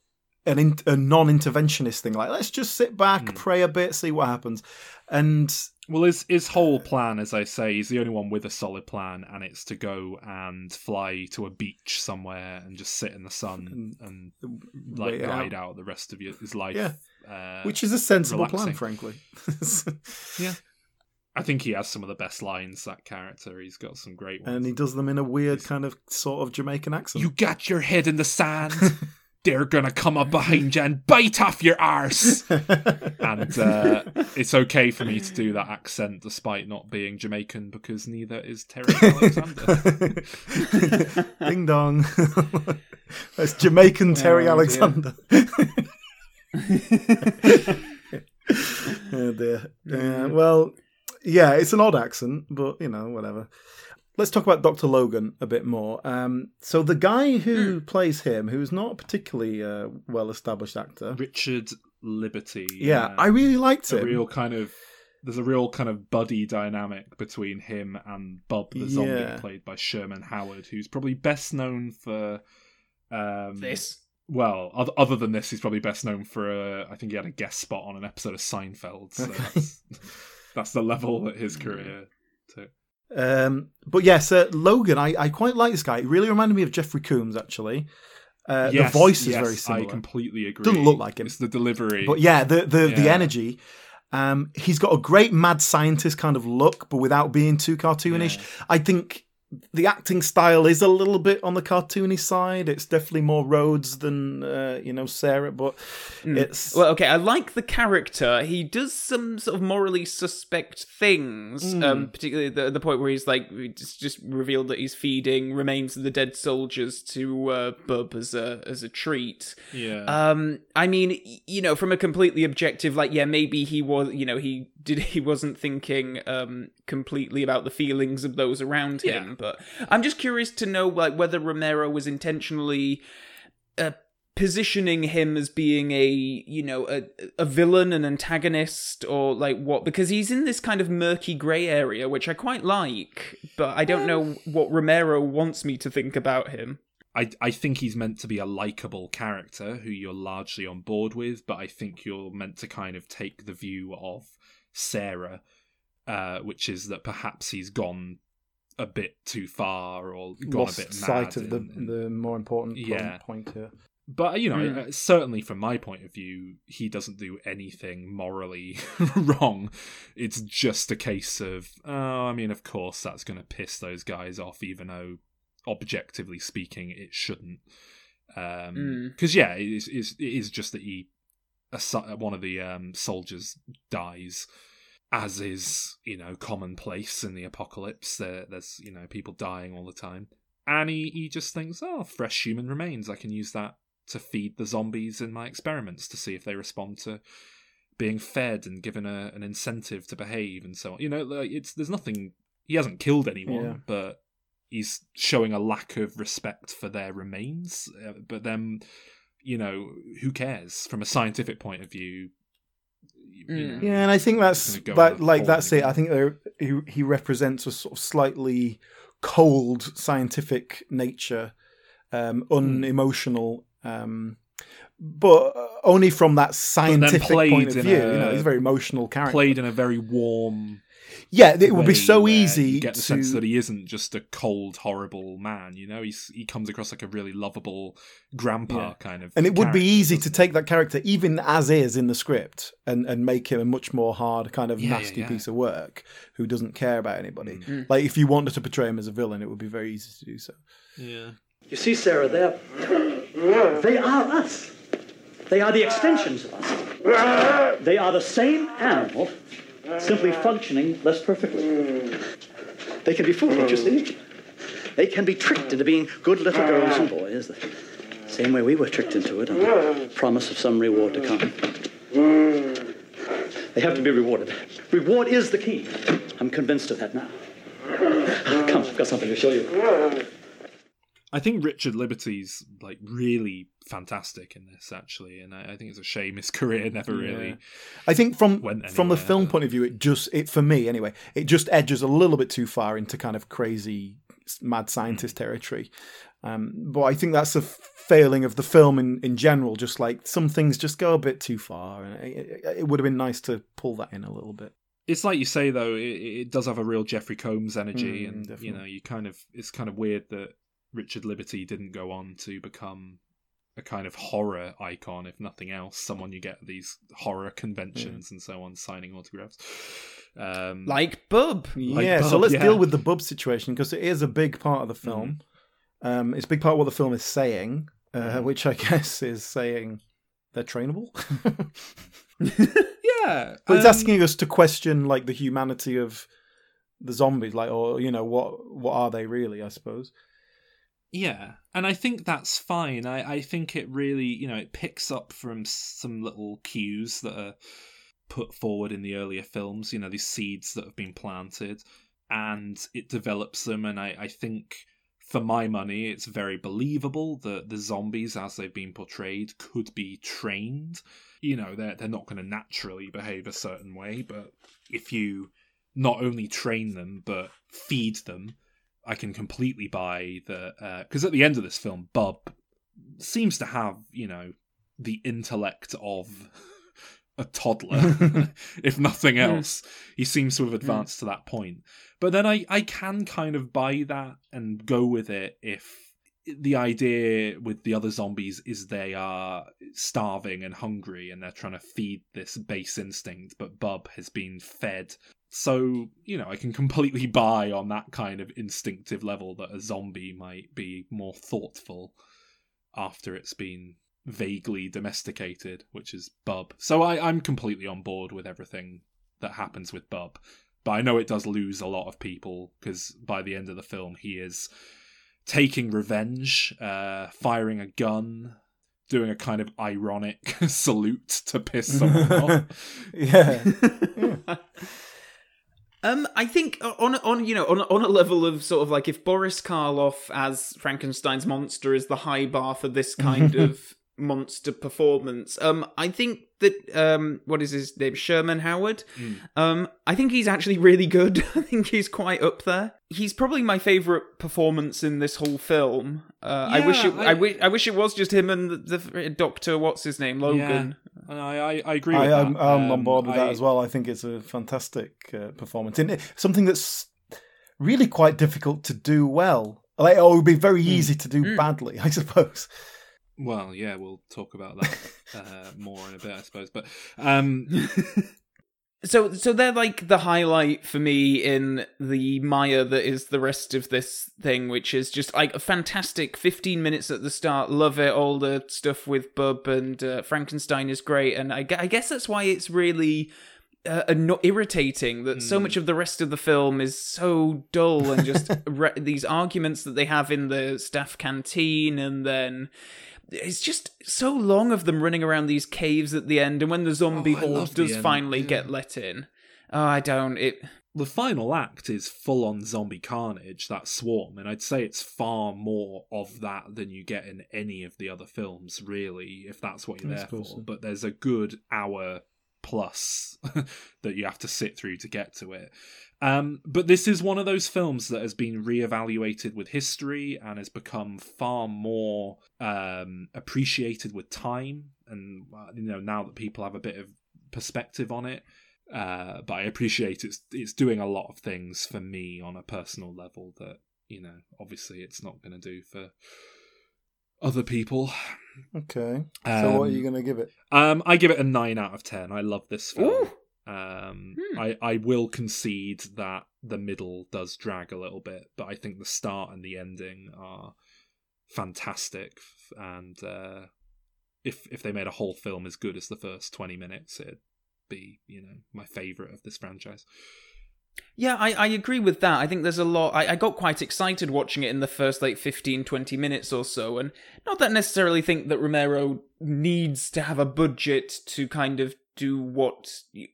an in, a non-interventionist thing. Like let's just sit back, Hmm. pray a bit, see what happens. And Well, his his whole plan, as I say, he's the only one with a solid plan, and it's to go and fly to a beach somewhere and just sit in the sun and like wait ride out. the rest of his life. Yeah. uh, which is a sensible relaxing. plan, frankly. Yeah. I think he has some of the best lines. That character, he's got some great ones. and he does them in a weird kind of sort of Jamaican accent. You got your head in the sand. They're gonna come up behind you and bite off your arse. and uh, it's okay for me to do that accent despite not being Jamaican because neither is Terry Alexander. Ding dong. That's Jamaican Terry Oh, dear. Alexander. oh dear. Yeah, well, yeah, it's an odd accent, but you know, whatever. Let's talk about Dr. Logan a bit more. Um, so the guy who plays him, who's not a particularly uh, well-established actor, Richard Liberty. yeah, I really liked it. a him. real kind of there's a real kind of buddy dynamic between him and Bob the zombie Yeah. played by Sherman Howard who's probably best known for um This. well other, other than this he's probably best known for uh, I think he had a guest spot on an episode of Seinfeld so Okay. that's, that's the level that his career took Um, but yes, uh, Logan, I, I quite like this guy. He really reminded me of Jeffrey Combs, actually. Uh, Yes, the voice is yes, very similar. I completely agree Doesn't look like him. it's the delivery But yeah, the the, the energy. Um, he's got a great mad scientist kind of look, but without being too cartoonish. I think the acting style is a little bit on the cartoony side. It's definitely more Rhodes than uh, you know Sarah, but it's Well, okay, I like the character. He does some sort of morally suspect things, Hmm. um, particularly the the point where he's like it's just revealed that he's feeding remains of the dead soldiers to uh, Bub as a as a treat. yeah Um, I mean, you know, from a completely objective, like, yeah, maybe he was, you know, he did, he wasn't thinking um completely about the feelings of those around him. But I'm just curious to know, like, whether Romero was intentionally uh, positioning him as being a, you know, a a villain, an antagonist, or like what? Because he's in this kind of murky grey area, which I quite like, but I don't know what Romero wants me to think about him. I, I think he's meant to be a likable character who you're largely on board with, but I think you're meant to kind of take the view of Sarah, uh, which is that perhaps he's gone a bit too far or gone lost a bit mad. sight of the in- in- the more important Yeah. point here. but you know, Mm. uh, certainly from my point of view, he doesn't do anything morally wrong. It's just a case of, oh, I mean, of course that's going to piss those guys off, even though objectively speaking, it shouldn't. Because Mm. yeah, it is, it is it is just that he, a, one of the um, soldiers dies. As is, you know, commonplace in the apocalypse. There, there's, you know, people dying all the time and he, he just thinks, oh, fresh human remains. I can use that to feed the zombies in my experiments to see if they respond to being fed and given a, an incentive to behave and so on. You know, like it's there's nothing. He hasn't killed anyone, Yeah. but he's showing a lack of respect for their remains. Uh, but then, you know, who cares from a scientific point of view? you Mm. know, Yeah, and I think that's go that. Like that's in it. I think he he represents a sort of slightly cold scientific nature, um, Hmm. unemotional, um, but only from that scientific point of view. a- you know, he's a very emotional character. played in a very warm yeah, it would be so easy You get the to. sense that he isn't just a cold, horrible man. You know, he's he comes across like a really lovable grandpa Yeah. kind of. and it would be easy to doesn't take that character, even as is in the script, and, and make him a much more hard, kind of Yeah, yeah, nasty yeah. piece of work who doesn't care about anybody. Mm. Like if you wanted to portray him as a villain, it would be very easy to do so. Yeah. You see, Sarah, they're. They are us. They are the extensions of us. They are the same animal, simply functioning less perfectly. They can be fooled, hmm. you see. They can be tricked into being good little hmm. girls and boys, the same way we were tricked into it on the hmm. promise of some reward to come. They have to be rewarded. Reward is the key. I'm convinced of that now. Come, I've got something to show you. I think Richard Liberty's like really fantastic in this actually, and I, I think it's a shame his career never really. I think from from the film point of view, it just it for me anyway, it just edges a little bit too far into kind of crazy mad scientist territory. Um, but I think that's a failing of the film in, in general. Just like some things just go a bit too far, and it, it would have been nice to pull that in a little bit. It's like you say though, it, it does have a real Jeffrey Combs energy, Mm, and definitely. you know, you kind of it's kind of weird that Richard Liberty didn't go on to become a kind of horror icon, if nothing else. Someone you get at these horror conventions and so on, signing autographs. Um, Like Bub. Like yeah, so let's yeah. deal with the bub situation because it is a big part of the film. Um, it's a big part of what the film is saying, uh, which I guess is saying they're trainable. yeah, but it's um, asking us to question like the humanity of the zombies, like, or you know, what what are they really? I suppose. Yeah, and I think that's fine. I, I think it really, you know, it picks up from some little cues that are put forward in the earlier films, you know, these seeds that have been planted, and it develops them. And I, I think, for my money, it's very believable that the zombies, as they've been portrayed, could be trained. You know, they're, they're not going to naturally behave a certain way, but if you not only train them, but feed them, I can completely buy the uh, because at the end of this film, Bub seems to have you know the intellect of a toddler, if nothing else. He seems to have advanced to that point. But then I I can kind of buy that and go with it if the idea with the other zombies is they are starving and hungry and they're trying to feed this base instinct, but Bub has been fed so, you know, I can completely buy on that kind of instinctive level that a zombie might be more thoughtful after it's been vaguely domesticated, which is Bub. So I, I'm completely on board with everything that happens with Bub. But I know it does lose a lot of people because by the end of the film, he is taking revenge, uh, firing a gun, doing a kind of ironic salute to piss someone off. yeah. Um, I think on on you know on on a level of sort of like if Boris Karloff as Frankenstein's monster is the high bar for this kind of monster performance. Um, I think that um, what is his name? Sherman Howard. Um, I think he's actually really good. I think he's quite up there. He's probably my favorite performance in this whole film. Uh, I wish it. I- I, wish. I wish it was just him and the, the doctor. What's his name? Logan. I, I, I agree with I, am I'm on Um, board with that as well. I think it's a fantastic uh, performance and something that's really quite difficult to do well. Like, oh, it would be very Hmm. easy to do badly, I suppose. Well, yeah, we'll talk about that uh, more in a bit, I suppose. But um, So, so they're like the highlight for me in the mire that is the rest of this thing, which is just like a fantastic 15 minutes at the start. Love it. All the stuff with Bub and uh, Frankenstein is great. And I, I guess that's why it's really uh, irritating that so much of the rest of the film is so dull and just re- these arguments that they have in the staff canteen and then it's just so long of them running around these caves at the end and when the zombie Oh, horde does finally yeah. get let in oh i don't it the final act is full on zombie carnage, that swarm, and I'd say it's far more of that than you get in any of the other films, really, if that's what you're I there for. so. But there's a good hour plus that you have to sit through to get to it. Um, but this is one of those films that has been reevaluated with history and has become far more um, appreciated with time. And uh, you know, now that people have a bit of perspective on it, uh, but I appreciate it's it's doing a lot of things for me on a personal level that you know, obviously, it's not going to do for other people. Okay. so, what are Um, you going to give it? Um, I give it a nine out of ten. I love this film. Ooh. Um, Hmm. I I will concede that the middle does drag a little bit, but I think the start and the ending are fantastic. And uh, if if they made a whole film as good as the first twenty minutes, it'd be you know my favorite of this franchise. yeah I, I agree with that i think there's a lot I, I got quite excited watching it in the first like 15 20 minutes or so and not that I necessarily think that romero needs to have a budget to kind of do what you,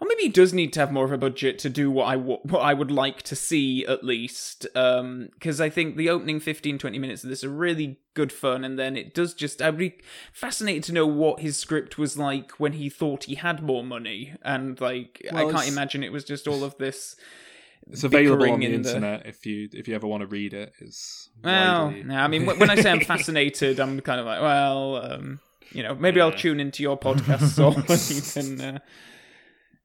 or maybe he does need to have more of a budget to do what I what I would like to see at least. Because I think the opening 15, 20 minutes of this are really good fun, and then it does just. I'd be fascinated to know what his script was like when he thought he had more money, and like Well, I can't imagine it was just all of this. It's available on the in the- internet if you if you ever want to read it. It's Well, widely- no, I mean, when I say I'm fascinated, I'm kind of like, well, um, you know, maybe I'll tune into your podcast so you can uh,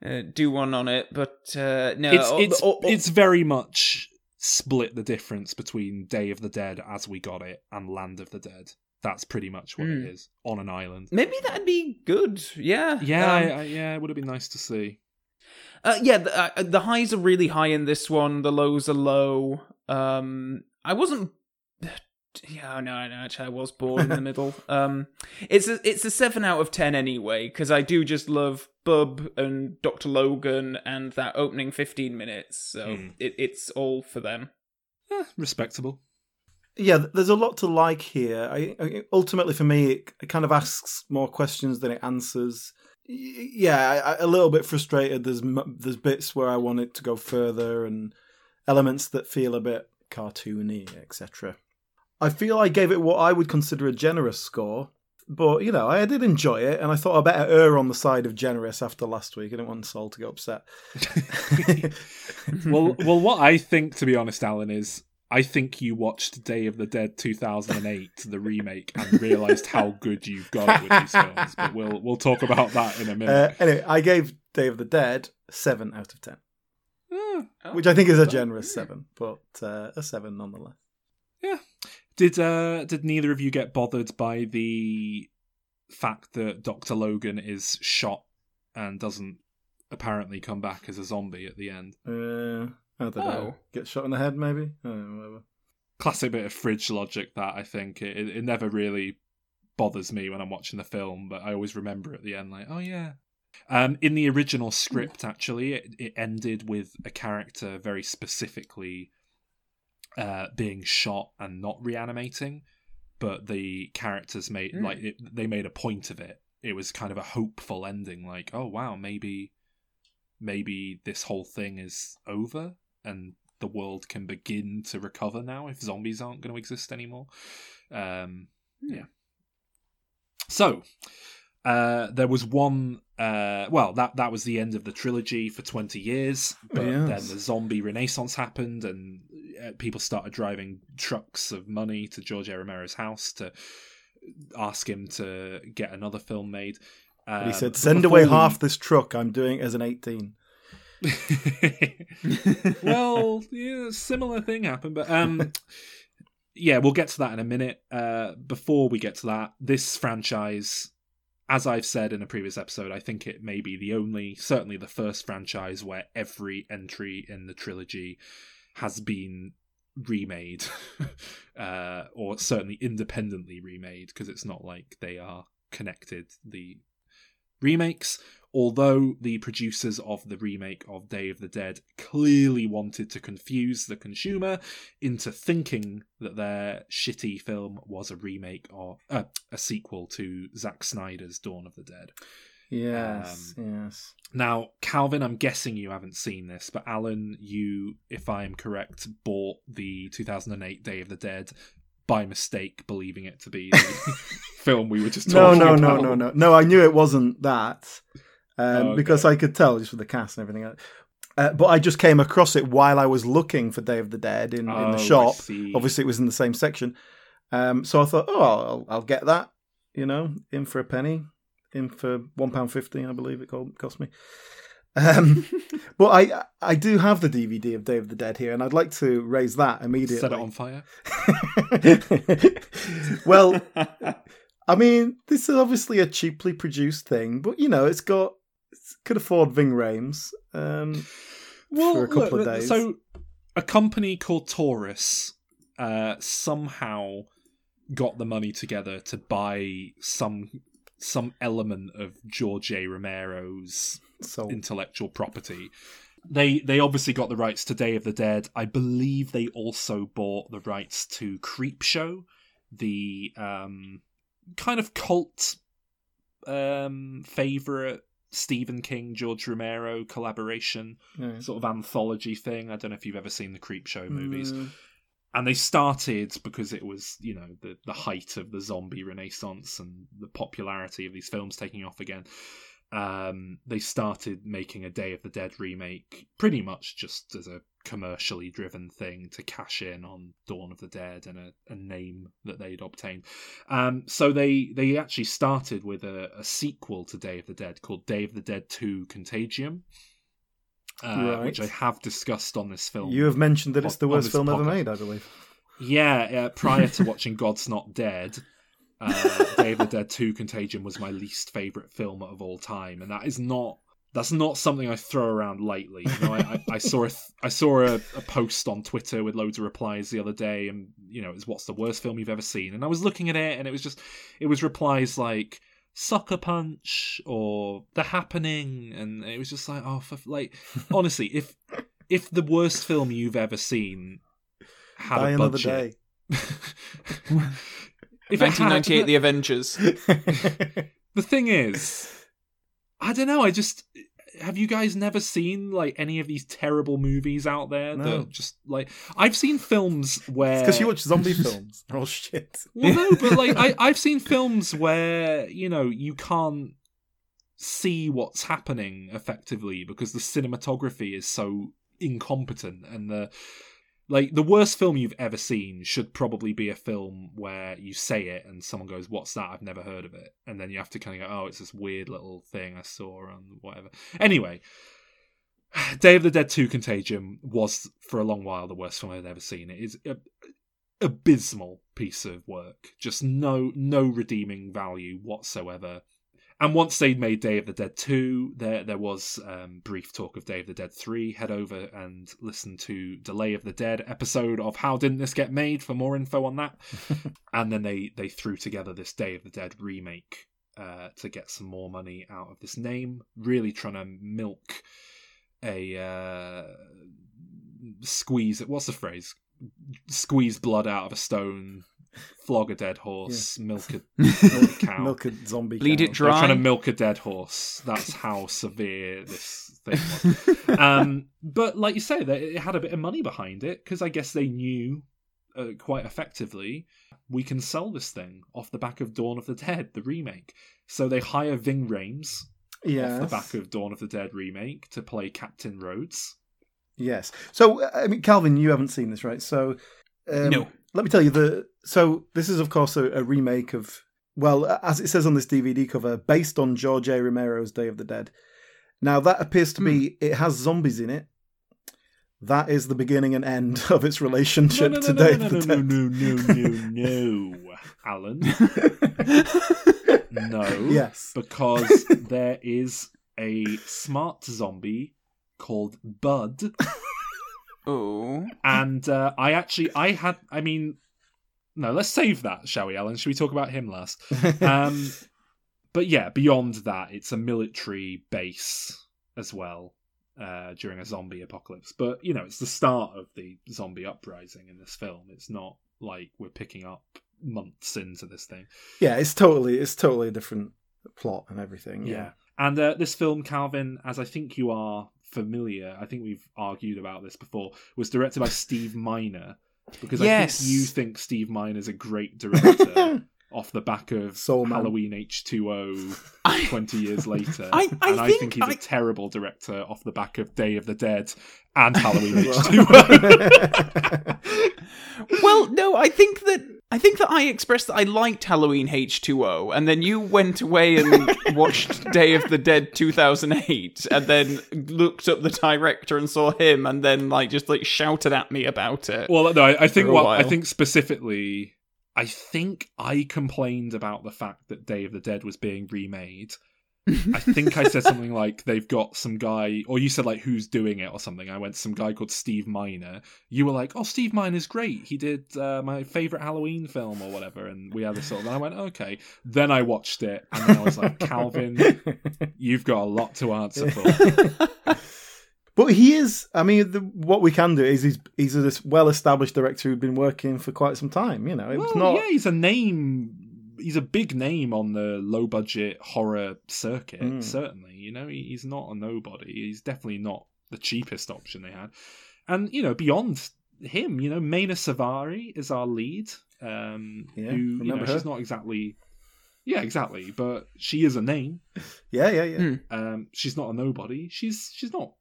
uh, do one on it. But uh, no, it's oh, it's oh, oh, it's very much split the difference between Day of the Dead as we got it and Land of the Dead. That's pretty much what Hmm. it is on an island. maybe that'd be good. Yeah, Yeah, um, I, I, yeah, it would have been nice to see. Uh, yeah, the, uh, the highs are really high in this one. The lows are low. Um, I wasn't. Yeah, no, no, actually, I was bored in the middle. Um, it's a it's a seven out of ten anyway because I do just love Bub and Doctor Logan and that opening fifteen minutes. So Hmm. it, it's all for them. Eh, respectable. Yeah, there's a lot to like here. I, I, ultimately, for me, it, it kind of asks more questions than it answers. Y- Yeah, I, I, a little bit frustrated. There's there's bits where I want it to go further, and elements that feel a bit cartoony, etc. I feel I gave it what I would consider a generous score, but you know, I did enjoy it, and I thought I better err on the side of generous after last week. I didn't want Sol to get upset. well, well, what I think, to be honest, Alan, is I think you watched Day of the Dead 2008, the remake, and realised how good you've got it with these films. But we'll we'll talk about that in a Uh, minute. anyway, I gave Day of the Dead seven out of ten, Oh, which I think is a generous seven, but uh, a seven nonetheless. yeah. Did uh did neither of you get bothered by the fact that Doctor Logan is shot and doesn't apparently come back as a zombie at the end? Uh, I don't know. Oh. Get shot in the head, maybe. I don't know, whatever. classic bit of fridge logic that I think it, it, it never really bothers me when I'm watching the film, but I always remember at the end, like, oh yeah. Um, in the original script, actually, it, it ended with a character very specifically uh, being shot and not reanimating, but the characters made Hmm. like it, they made a point of it. It was kind of a hopeful ending, like, oh wow, maybe maybe this whole thing is over and the world can begin to recover now if zombies aren't going to exist anymore. Um, yeah. So uh, there was one. Uh, well, that that was the end of the trilogy for twenty years. But Yes. then the zombie renaissance happened, and people started driving trucks of money to George A. Romero's house to ask him to get another film made. But he Um, said, "Send away we- half this truck. I'm doing it as an 18." well, yeah, similar thing happened, but um, yeah, we'll get to that in a minute. Uh, before we get to that, this franchise, as I've said in a previous episode, I think it may be the only, certainly the first franchise where every entry in the trilogy has been remade, uh, or certainly independently remade, because it's not like they are connected. The remakes, although the producers of the remake of Day of the Dead clearly wanted to confuse the consumer into thinking that their shitty film was a remake or uh, a sequel to Zack Snyder's Dawn of the Dead. Yes, Um, yes. Now, Calvin, I'm guessing you haven't seen this, but Alan, you, if I am correct, bought the 2008 Day of the Dead by mistake, believing it to be the film we were just No, talking no, about. no, no, no, no. no. I knew it wasn't that um, Oh, okay. because I could tell just with the cast and everything. Uh, but I just came across it while I was looking for Day of the Dead in, in Oh, the shop. Obviously, it was in the same section. Um, so I thought, oh, I'll, I'll get that. You know, in for a penny, in for one pound fifty, I believe it cost me. Um, but I I do have the DVD of Day of the Dead here, and I'd like to raise that immediately. Set it on fire. well, I mean, this is obviously a cheaply produced thing, but you know, it's got it could afford Ving Rhames um, for a couple look, of days. So, a company called Taurus uh, somehow got the money together to buy some some element of George A. Romero's So intellectual property. They they obviously got the rights to Day of the Dead. I believe they also bought the rights to Creepshow, the um, kind of cult um, favorite Stephen King George Romero collaboration yeah. sort of anthology thing. I don't know if you've ever seen the Creepshow movies. Mm, And they started because it was, you know, the, the height of the zombie renaissance and the popularity of these films taking off again. Um, they started making a Day of the Dead remake pretty much just as a commercially driven thing to cash in on Dawn of the Dead and a, a name that they'd obtained. Um, so they they actually started with a, a sequel to Day of the Dead called Day of the Dead Two Contagium. Uh, Right. Which I have discussed on this film. You have mentioned that it's the worst film ever podcast. made, I believe. Yeah, uh, prior to watching God's Not Dead, uh, Day of the Dead 2 Contagion was my least favourite film of all time, and that is not that's not something I throw around lightly. You know, I, I, I saw a th- I saw a, a post on Twitter with loads of replies the other day, and you know, it's what's the worst film you've ever seen? And I was looking at it, and it was just it was replies like Sucker Punch or The Happening, and it was just like, oh, for, like honestly, if if the worst film you've ever seen had Die a another budget, day. if it had- 1998, The Avengers. the thing is, I don't know. I just have you guys never seen like any of these terrible movies out there No. that just like I've seen films where Because you watch zombie films. They're all oh, shit. well, no, but like I, I've seen films where you know you can't see what's happening effectively because the cinematography is so incompetent and the like the worst film you've ever seen should probably be a film where you say it and someone goes what's that? I've never heard of it. And then you have to kind of go oh it's this weird little thing i saw on whatever. Anyway day of the dead 2 contagion was for a long while the worst film i'd ever seen. It is a abysmal piece of work. Just no no redeeming value whatsoever and once they'd made Day of the Dead 2, there there was um, brief talk of Day of the Dead 3. Head over and listen to Delay of the Dead episode of How Didn't This Get Made for more info on that. and then they, they threw together this Day of the Dead remake uh, to get some more money out of this name. Really trying to milk a uh, squeeze. What's the phrase? Squeeze blood out of a stone, flog a dead horse, milk a, milk a cow. Milk a zombie. Bleed cow. it They're trying to milk a dead horse. That's how severe this thing was. um, but like you say, that it had a bit of money behind it because I guess they knew uh, quite effectively we can sell this thing off the back of Dawn of the Dead, the remake. So they hire Ving Rhames off the back of Dawn of the Dead remake to play Captain Rhodes. Yes. So, uh, I mean, Calvin, you haven't seen this, right? So, um, No. Let me tell you the. So this is, of course, a, a remake of. Well, as it says on this DVD cover, based on George A. Romero's Day of the Dead. Now that appears to be hmm. it has zombies in it. That is the beginning and end of its relationship no, no, to no, Day no, of the no, Dead. no, no, no, no, Alan. no. Yes. Because there is a smart zombie called Bud. Oh. And uh, I actually, I had, I mean, no, let's save that, shall we, Alan? Should we talk about him last? Um, but yeah, beyond that, it's a military base as well uh, during a zombie apocalypse. But, you know, it's the start of the zombie uprising in this film. It's not like we're picking up months into this thing. Yeah, it's totally it's totally a different plot and everything. Yeah. Yeah. And uh, this film, Calvin, as I think you are familiar, I think we've argued about this before, was directed by Steve Miner. Because I Yes. think you think Steve Miner is a great director off the back of Soul. Halloween H2O I- 20 years later. I- I and I think think he's I- a terrible director off the back of Day of the Dead and Halloween H2O. Well, no, I think that I think that I expressed that I liked Halloween H2O, and then you went away and watched Day of the Dead 2008, and then looked up the director and saw him, and then like just like shouted at me about it. Well, no, I, I think what I think specifically, I think I complained about the fact that Day of the Dead was being remade. I think I said something like they've got some guy, or you said like who's doing it or something. I went some guy called Steve Miner. You were like, oh, Steve Miner's great. He did uh, my favorite Halloween film or whatever, and we had this sort of. And I went, okay. Then I watched it, and then I was like, Calvin, you've got a lot to answer for. But he is. I mean, the, what we can do is he's he's a well-established director who'd been working for quite some time. You know, it was Well, not. Yeah, he's a name. He's a big name on the low budget horror circuit. Mm. Certainly, you know, he, he's not a nobody. He's definitely not the cheapest option they had. And you know, beyond him, you know, Mena Suvari is our lead. Um, Yeah, who you know, remember she's not exactly. Yeah, exactly. But she is a name. Yeah, yeah, yeah. Hmm. Um, she's not a nobody. She's she's not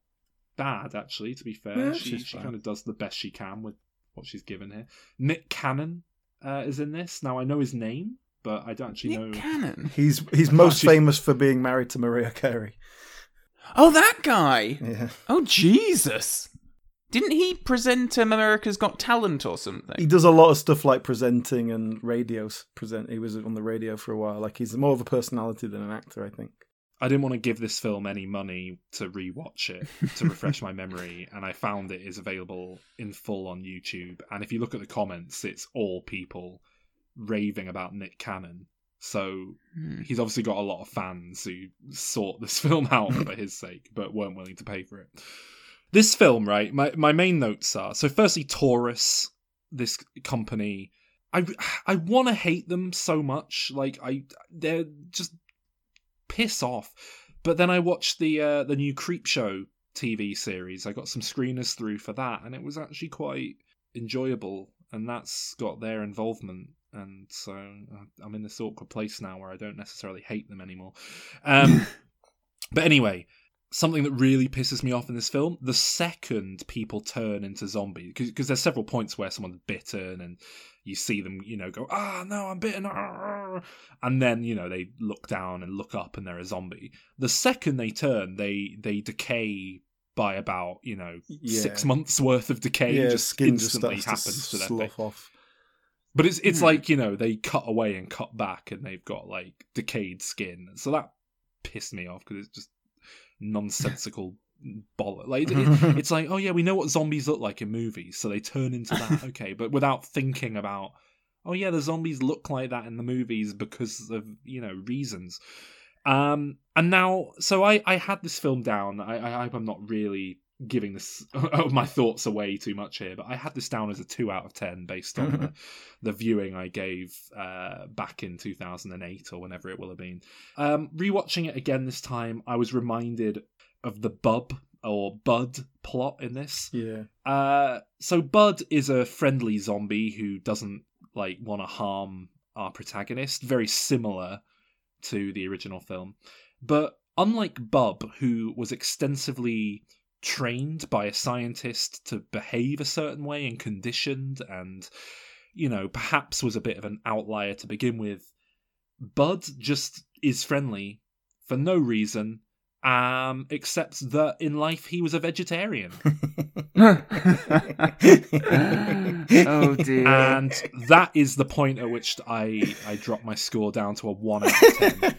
bad, actually. To be fair, Yeah, she she kind of does the best she can with what she's given here. Nick Cannon uh, is in this. Now I know his name, but I don't actually know. Cannon. He's he's most She's- famous for being married to Mariah Carey. Oh, that guy. Yeah. Oh, Jesus. Didn't he present um, America's Got Talent or something? He does a lot of stuff like presenting and radios. Present. He was on the radio for a while. Like he's more of a personality than an actor, I think. I didn't want to give this film any money to rewatch it to refresh my memory, and I found it is available in full on YouTube. And if you look at the comments, it's all people raving about Nick Cannon. So Hmm. he's obviously got a lot of fans who sought this film out for his sake, but weren't willing to pay for it. This film, right? My my main notes are so. Firstly, Taurus, this company. I I want to hate them so much. Like I, they're just piss off. But then I watched the uh, the new Creepshow TV series. I got some screeners through for that, and it was actually quite enjoyable. And that's got their involvement, and so uh, I'm in this awkward place now where I don't necessarily hate them anymore. Um, but anyway, something that really pisses me off in this film: the second people turn into zombies, because there's several points where someone's bitten and you see them, you know, go, ah, no, I'm bitten, ah," and then you know they look down and look up and they're a zombie. The second they turn, they they decay by about you know Yeah. six months worth of decay. yeah, just skin just instantly to happens to them. off. But it's it's Hmm. like you know they cut away and cut back, and they've got like decayed skin. So that pissed me off because it's just nonsensical bollock. Like it- it's like, oh yeah, we know what zombies look like in movies, so they turn into that. Okay, but without thinking about, oh yeah, the zombies look like that in the movies because of you know reasons. Um, and now, so I I had this film down. I I hope I'm not really giving this my thoughts away too much here, but I had this down as a two out of ten based on the, the viewing I gave uh, back in 2008 or whenever it will have been. Um, rewatching it again this time, I was reminded of the Bub or Bud plot in this. Yeah. Uh, so Bud is a friendly zombie who doesn't like want to harm our protagonist. Very similar to the original film, but unlike Bub, who was extensively trained by a scientist to behave a certain way and conditioned, and you know perhaps was a bit of an outlier to begin with. Bud just is friendly for no reason um, except that in life he was a vegetarian. oh dear. and that is the point at which I I dropped my score down to a one out of ten.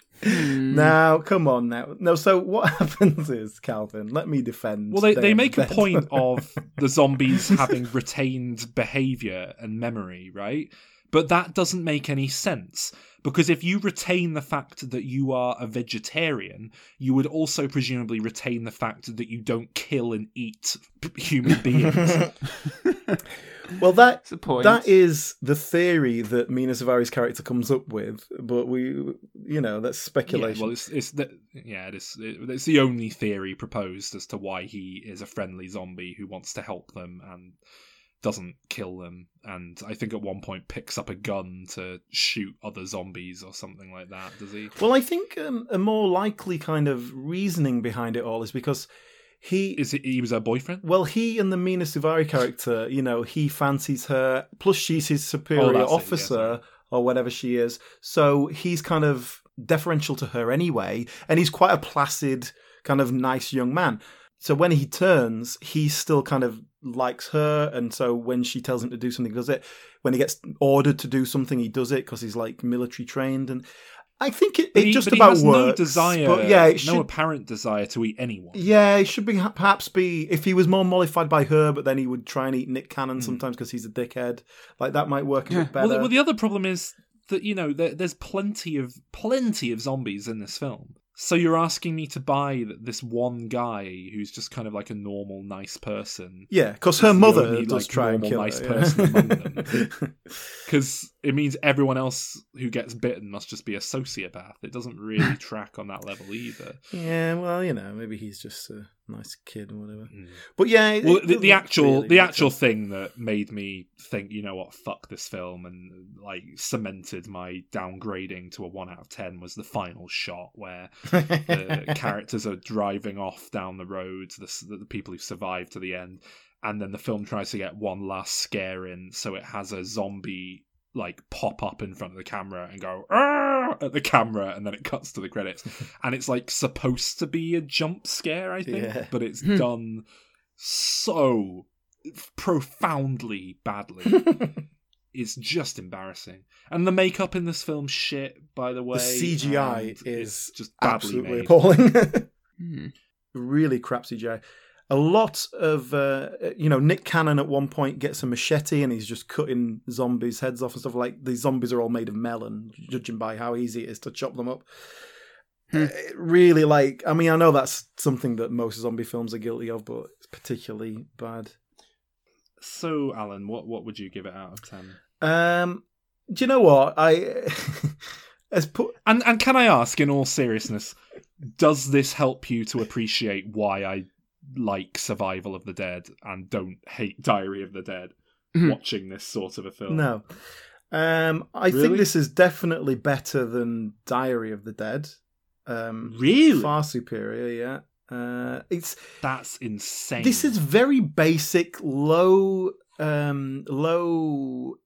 Hmm. Now, come on now. No, so what happens is, Calvin, let me defend. Well, they, they make a point of the zombies having retained behavior and memory, right? But that doesn't make any sense because if you retain the fact that you are a vegetarian, you would also presumably retain the fact that you don't kill and eat human beings. well, that That's the point. that is the theory that Mena Suvari's character comes up with, but we, you know, that's Yeah, speculation. well, it's it's the, yeah, it is. It, it's the only theory proposed as to why he is a friendly zombie who wants to help them and doesn't kill them. And I think at one point picks up a gun to shoot other zombies or something like that. Does he? Well, I think um, a more likely kind of reasoning behind it all is because he Is it, he was her boyfriend? Well, he and the Mena Suvari character, you know, he fancies her. Plus, she's his Oh, superior it, officer or whatever she is. So he's kind of deferential to her anyway, and he's quite a placid, kind of nice young man. So when he turns, he still kind of likes her, and so when she tells him to do something, he does it. When he gets ordered to do something, he does it because he's like military trained, and I think it, it he, just about works. no desire. but yeah, no apparent desire to eat anyone. yeah, it should be perhaps be if he was more mollified by her, but then he would try and eat Nick Cannon hmm. sometimes because he's a dickhead. Like that might work a bit better. Well, the, well, the other problem is that you know there, there's plenty of plenty of zombies in this film. So you're asking me to buy this one guy who's just kind of like a normal, nice person. yeah, because her the mother only, does like, try and normal, kill nice her. yeah. person among them. Because it means everyone else who gets bitten must just be a sociopath. It doesn't really track on that level either. Yeah, well, you know, maybe he's just a nice kid or whatever. Hmm. But yeah, it- Well, it the, the actual really the actual sense. thing that made me think, you know what, fuck this film, and like cemented my downgrading to a one out of ten was the final shot where the characters are driving off down the road, the, the people who survived to the end, and then the film tries to get one last scare in, so it has a zombie like pop up in front of the camera and go "Arr!" at the camera, and then it cuts to the credits, and it's like supposed to be a jump scare, I think, Yeah. but it's Hmm. done so profoundly badly. it's just embarrassing, and the makeup in this film shit. By the way, the CGI is it's just badly absolutely made. appalling. Hmm. really crap CGI. A lot of uh, you know Nick Cannon at one point gets a machete and he's just cutting zombies' heads off and stuff. Like these zombies are all made of melon, judging by how easy it is to chop them up. Hmm. Uh, really, like I mean, I know that's something that most zombie films are guilty of, but it's particularly bad. So, Alan, what what would you give it out of ten? Um, do you know what I? as put And and can I ask, in all seriousness, does this help you to appreciate why I like Survival of the Dead and don't hate Diary of the Dead? Mhm. Watching this sort of a film, No. Um, I Really? think this is definitely better than Diary of the Dead. Um, Really? Far superior, yeah. Uh, it's that's insane. this is very basic, low, um, low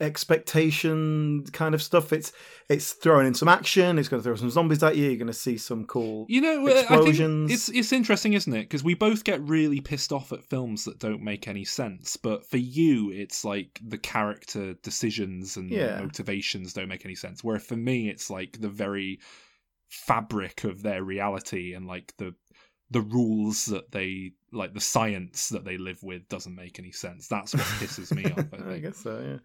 expectation kind of stuff. It's it's throwing in some action. It's going to throw some zombies at you. You're going to see some cool. You know, I think explosions. it's it's interesting, isn't it? Because we both get really pissed off at films that don't make any sense. But for you, it's like the character decisions and Yeah. motivations don't make any sense. Where for me, it's like the very fabric of their reality and like the the rules that they like the science that they live with doesn't make any sense. That's what pisses me off. I I think. guess so. Yeah.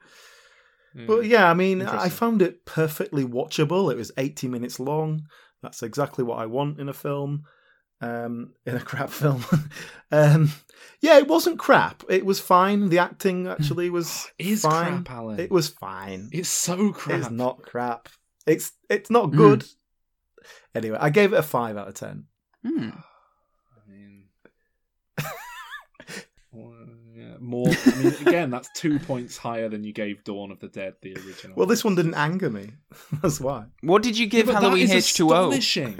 Yeah. But yeah, I mean, I found it perfectly watchable. It was 80 minutes long. That's exactly what I want in a film, um, in a crap film. um, yeah, it wasn't crap. It was fine. The acting actually was It is fine. crap, Alan. It was fine. It's so crap. It's not crap. It's it's not Mm. good. Anyway, I gave it a five out of ten. Hmm. I mean, well, yeah, more. I mean, again, that's two points higher than you gave Dawn of the Dead, the original. Well, this one didn't anger me. That's why. What did you give But that Halloween H2O? astonishing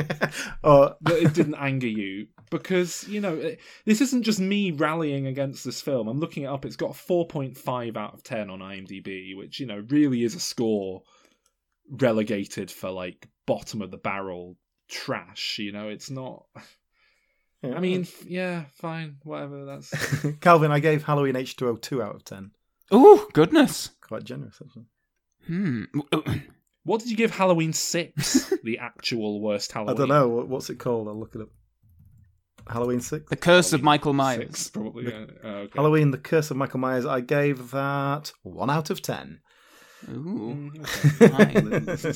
Oh, that it didn't anger you because you know it- this isn't just me rallying against this film. I'm looking it up. It's got four point five out of ten on IMDb, which you know really is a score relegated for like bottom of the barrel trash. You know, it's not. I mean, yeah, fine, whatever. That's Calvin, I gave Halloween H2O two out of ten. Oh, goodness. Quite generous, actually. Hmm. What did you give Halloween Six? the actual worst Halloween. I don't know what's it called. I'll look it up. Halloween six. The Curse of Michael Myers. Six, probably. yeah. Oh, okay. Halloween: The Curse of Michael Myers. I gave that one out of ten. Ooh. Mm, okay.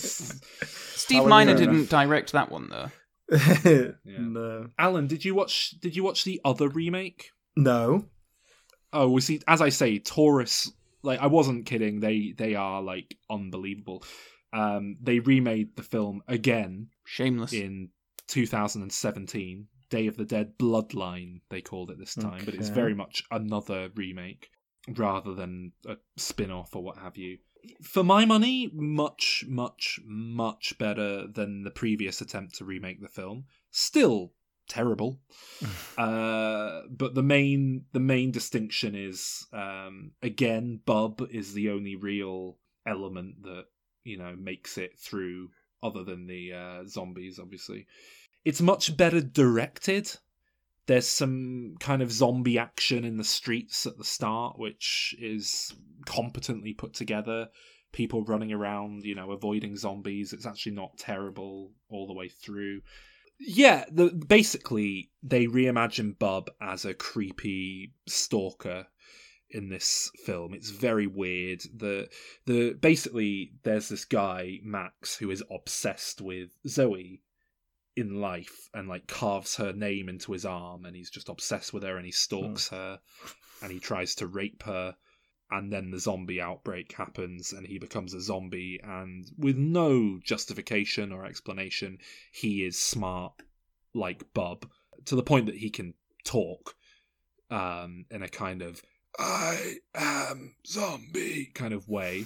Steve Halloween, Miner didn't enough. direct that one, though. No, Alan, did you watch? Did you watch the other remake? no. Oh, we see. As I say, Taurus. Like I wasn't kidding. They they are like unbelievable. Um, they remade the film again Shameless. in 2017. Day of the Dead Bloodline, they called it this time, but it's very much another remake rather than a spin off or what have you. For my money, much, much, much better than the previous attempt to remake the film. Still terrible. uh, but the main the main distinction is um, again, Bub is the only real element that you know makes it through other than the uh, zombies obviously it's much better directed there's some kind of zombie action in the streets at the start which is competently put together people running around you know avoiding zombies it's actually not terrible all the way through yeah the, basically they reimagine bub as a creepy stalker in this film. It's very weird. The the basically there's this guy Max who is obsessed with Zoe in life and like carves her name into his arm and he's just obsessed with her and he stalks her and he tries to rape her and then the zombie outbreak happens and he becomes a zombie and with no justification or explanation he is smart like bub to the point that he can talk um in a kind of i am zombie kind of way.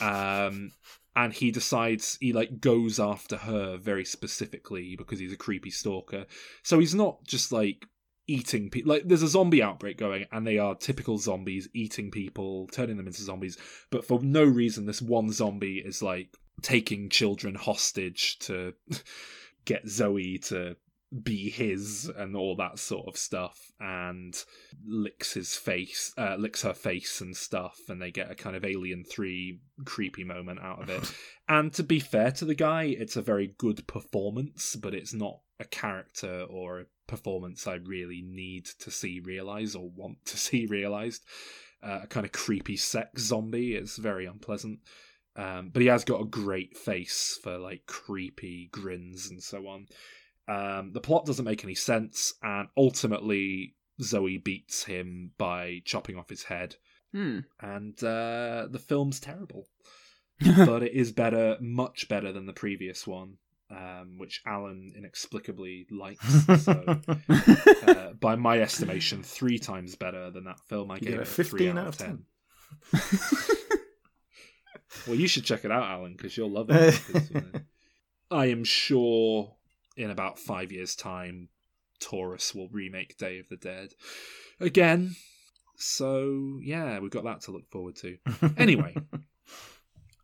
Um and he decides he like goes after her very specifically because he's a creepy stalker. So he's not just like eating people like there's a zombie outbreak going and they are typical zombies eating people turning them into zombies but for no reason this one zombie is like taking children hostage to get zoe to be his and all that sort of stuff and licks his face uh, licks her face and stuff and they get a kind of alien 3 creepy moment out of it. And to be fair to the guy it's a very good performance but it's not a character or a performance i really need to see realized or want to see realized. Uh, a kind of creepy sex zombie is very unpleasant. Um, but he has got a great face for like creepy grins and so on um, the plot doesn't make any sense, and ultimately Zoe beats him by chopping off his head. Hmm. And uh, the film's terrible, but it is better, much better than the previous one, um, which Alan inexplicably likes. So, uh, by my estimation, three times better than that film. I You gave it a three 15 out out of of ten. well, you should check it out, Alan, because you'll love it. 'cause, you know, I am sure in about five years' time, Taurus will remake Day of the Dead again. So yeah, we've got that to look forward to. Anyway,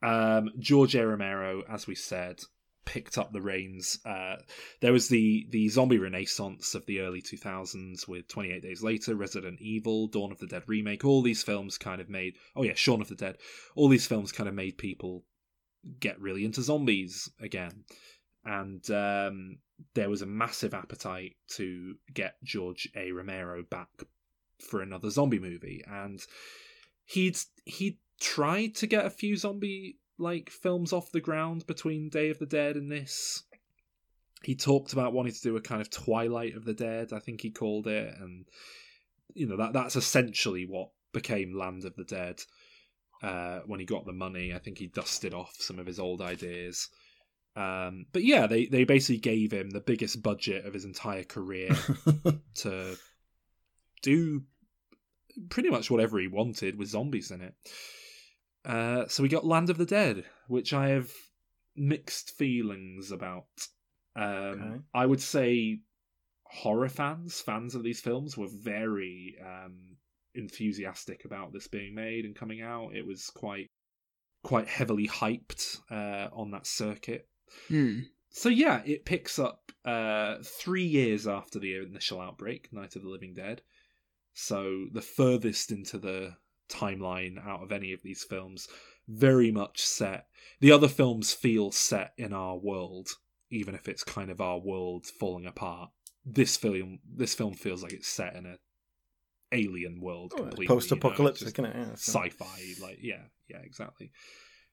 um, George A. Romero, as we said, picked up the reins. Uh, there was the the zombie renaissance of the early 2000s with 28 Days Later, Resident Evil, Dawn of the Dead remake. All these films kind of made. Oh yeah, Shaun of the Dead. All these films kind of made people get really into zombies again and um, there was a massive appetite to get George A. Romero back for another zombie movie, and he'd he tried to get a few zombie like films off the ground between Day of the Dead and this. He talked about wanting to do a kind of Twilight of the Dead, I think he called it, and you know that that's essentially what became Land of the Dead. Uh, when he got the money, I think he dusted off some of his old ideas. Um, but yeah, they, they basically gave him the biggest budget of his entire career to do pretty much whatever he wanted with zombies in it. Uh, so we got Land of the Dead, which I have mixed feelings about. Um, Okay. I would say horror fans, fans of these films, were very um, enthusiastic about this being made and coming out. It was quite quite heavily hyped uh, on that circuit. Hmm. So yeah, it picks up uh, three years after the initial outbreak, Night of the Living Dead. So the furthest into the timeline out of any of these films, very much set. The other films feel set in our world, even if it's kind of our world falling apart. This film, this film feels like it's set in a alien world Oh, completely. you know, post-apocalyptic, just isn't it? Yeah, Sci-fi, like yeah, yeah, exactly.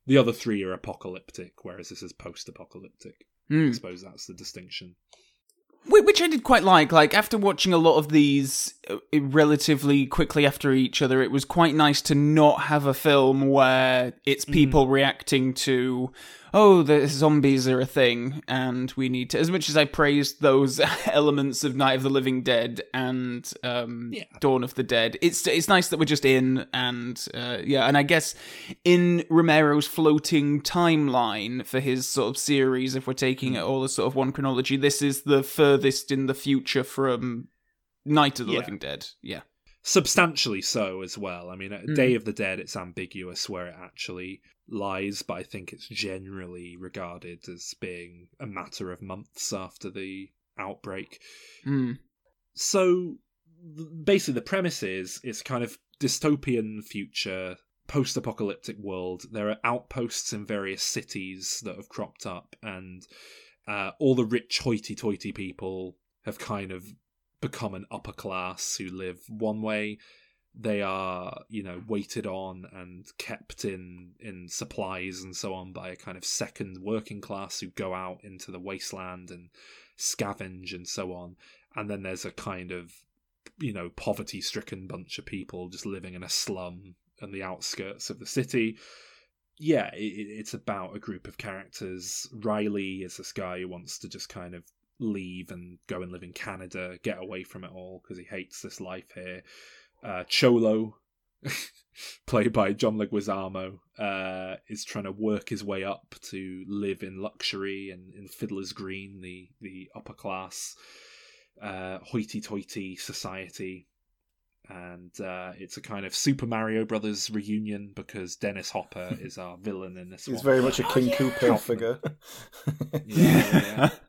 The other three are apocalyptic, whereas this is post-apocalyptic. Hmm. I suppose that's the distinction. Which I did quite like. Like after watching a lot of these uh, relatively quickly after each other, it was quite nice to not have a film where it's people reacting to, oh, the zombies are a thing, and we need to. As much as I praised those elements of Night of the Living Dead and um, Yeah. Dawn of the Dead, it's it's nice that we're just in and uh, yeah, and I guess in Romero's floating timeline for his sort of series, if we're taking it all as sort of one chronology, this is the furthest in the future from Night of the Yeah. Living Dead. Yeah. Substantially so as well. I mean, Mm. Day of the Dead, it's ambiguous where it actually lies, but I think it's generally regarded as being a matter of months after the outbreak. Mm. so basically the premise is it's kind of dystopian future post-apocalyptic world there are outposts in various cities that have cropped up and uh, all the rich hoity-toity people have kind of become an upper class who live one way they are you know waited on and kept in in supplies and so on by a kind of second working class who go out into the wasteland and scavenge and so on and then there's a kind of you know poverty stricken bunch of people just living in a slum and the outskirts of the city. Yeah, it, it's about a group of characters. Riley is this guy who wants to just kind of leave and go and live in Canada, get away from it all because he hates this life here. Uh, Cholo, played by John Leguizamo, uh, is trying to work his way up to live in luxury and in Fiddler's Green, the the upper class, uh, hoity-toity society. And uh, it's a kind of Super Mario Brothers reunion because Dennis Hopper is our villain in this He's one. very much a King Koopa figure. yeah, yeah.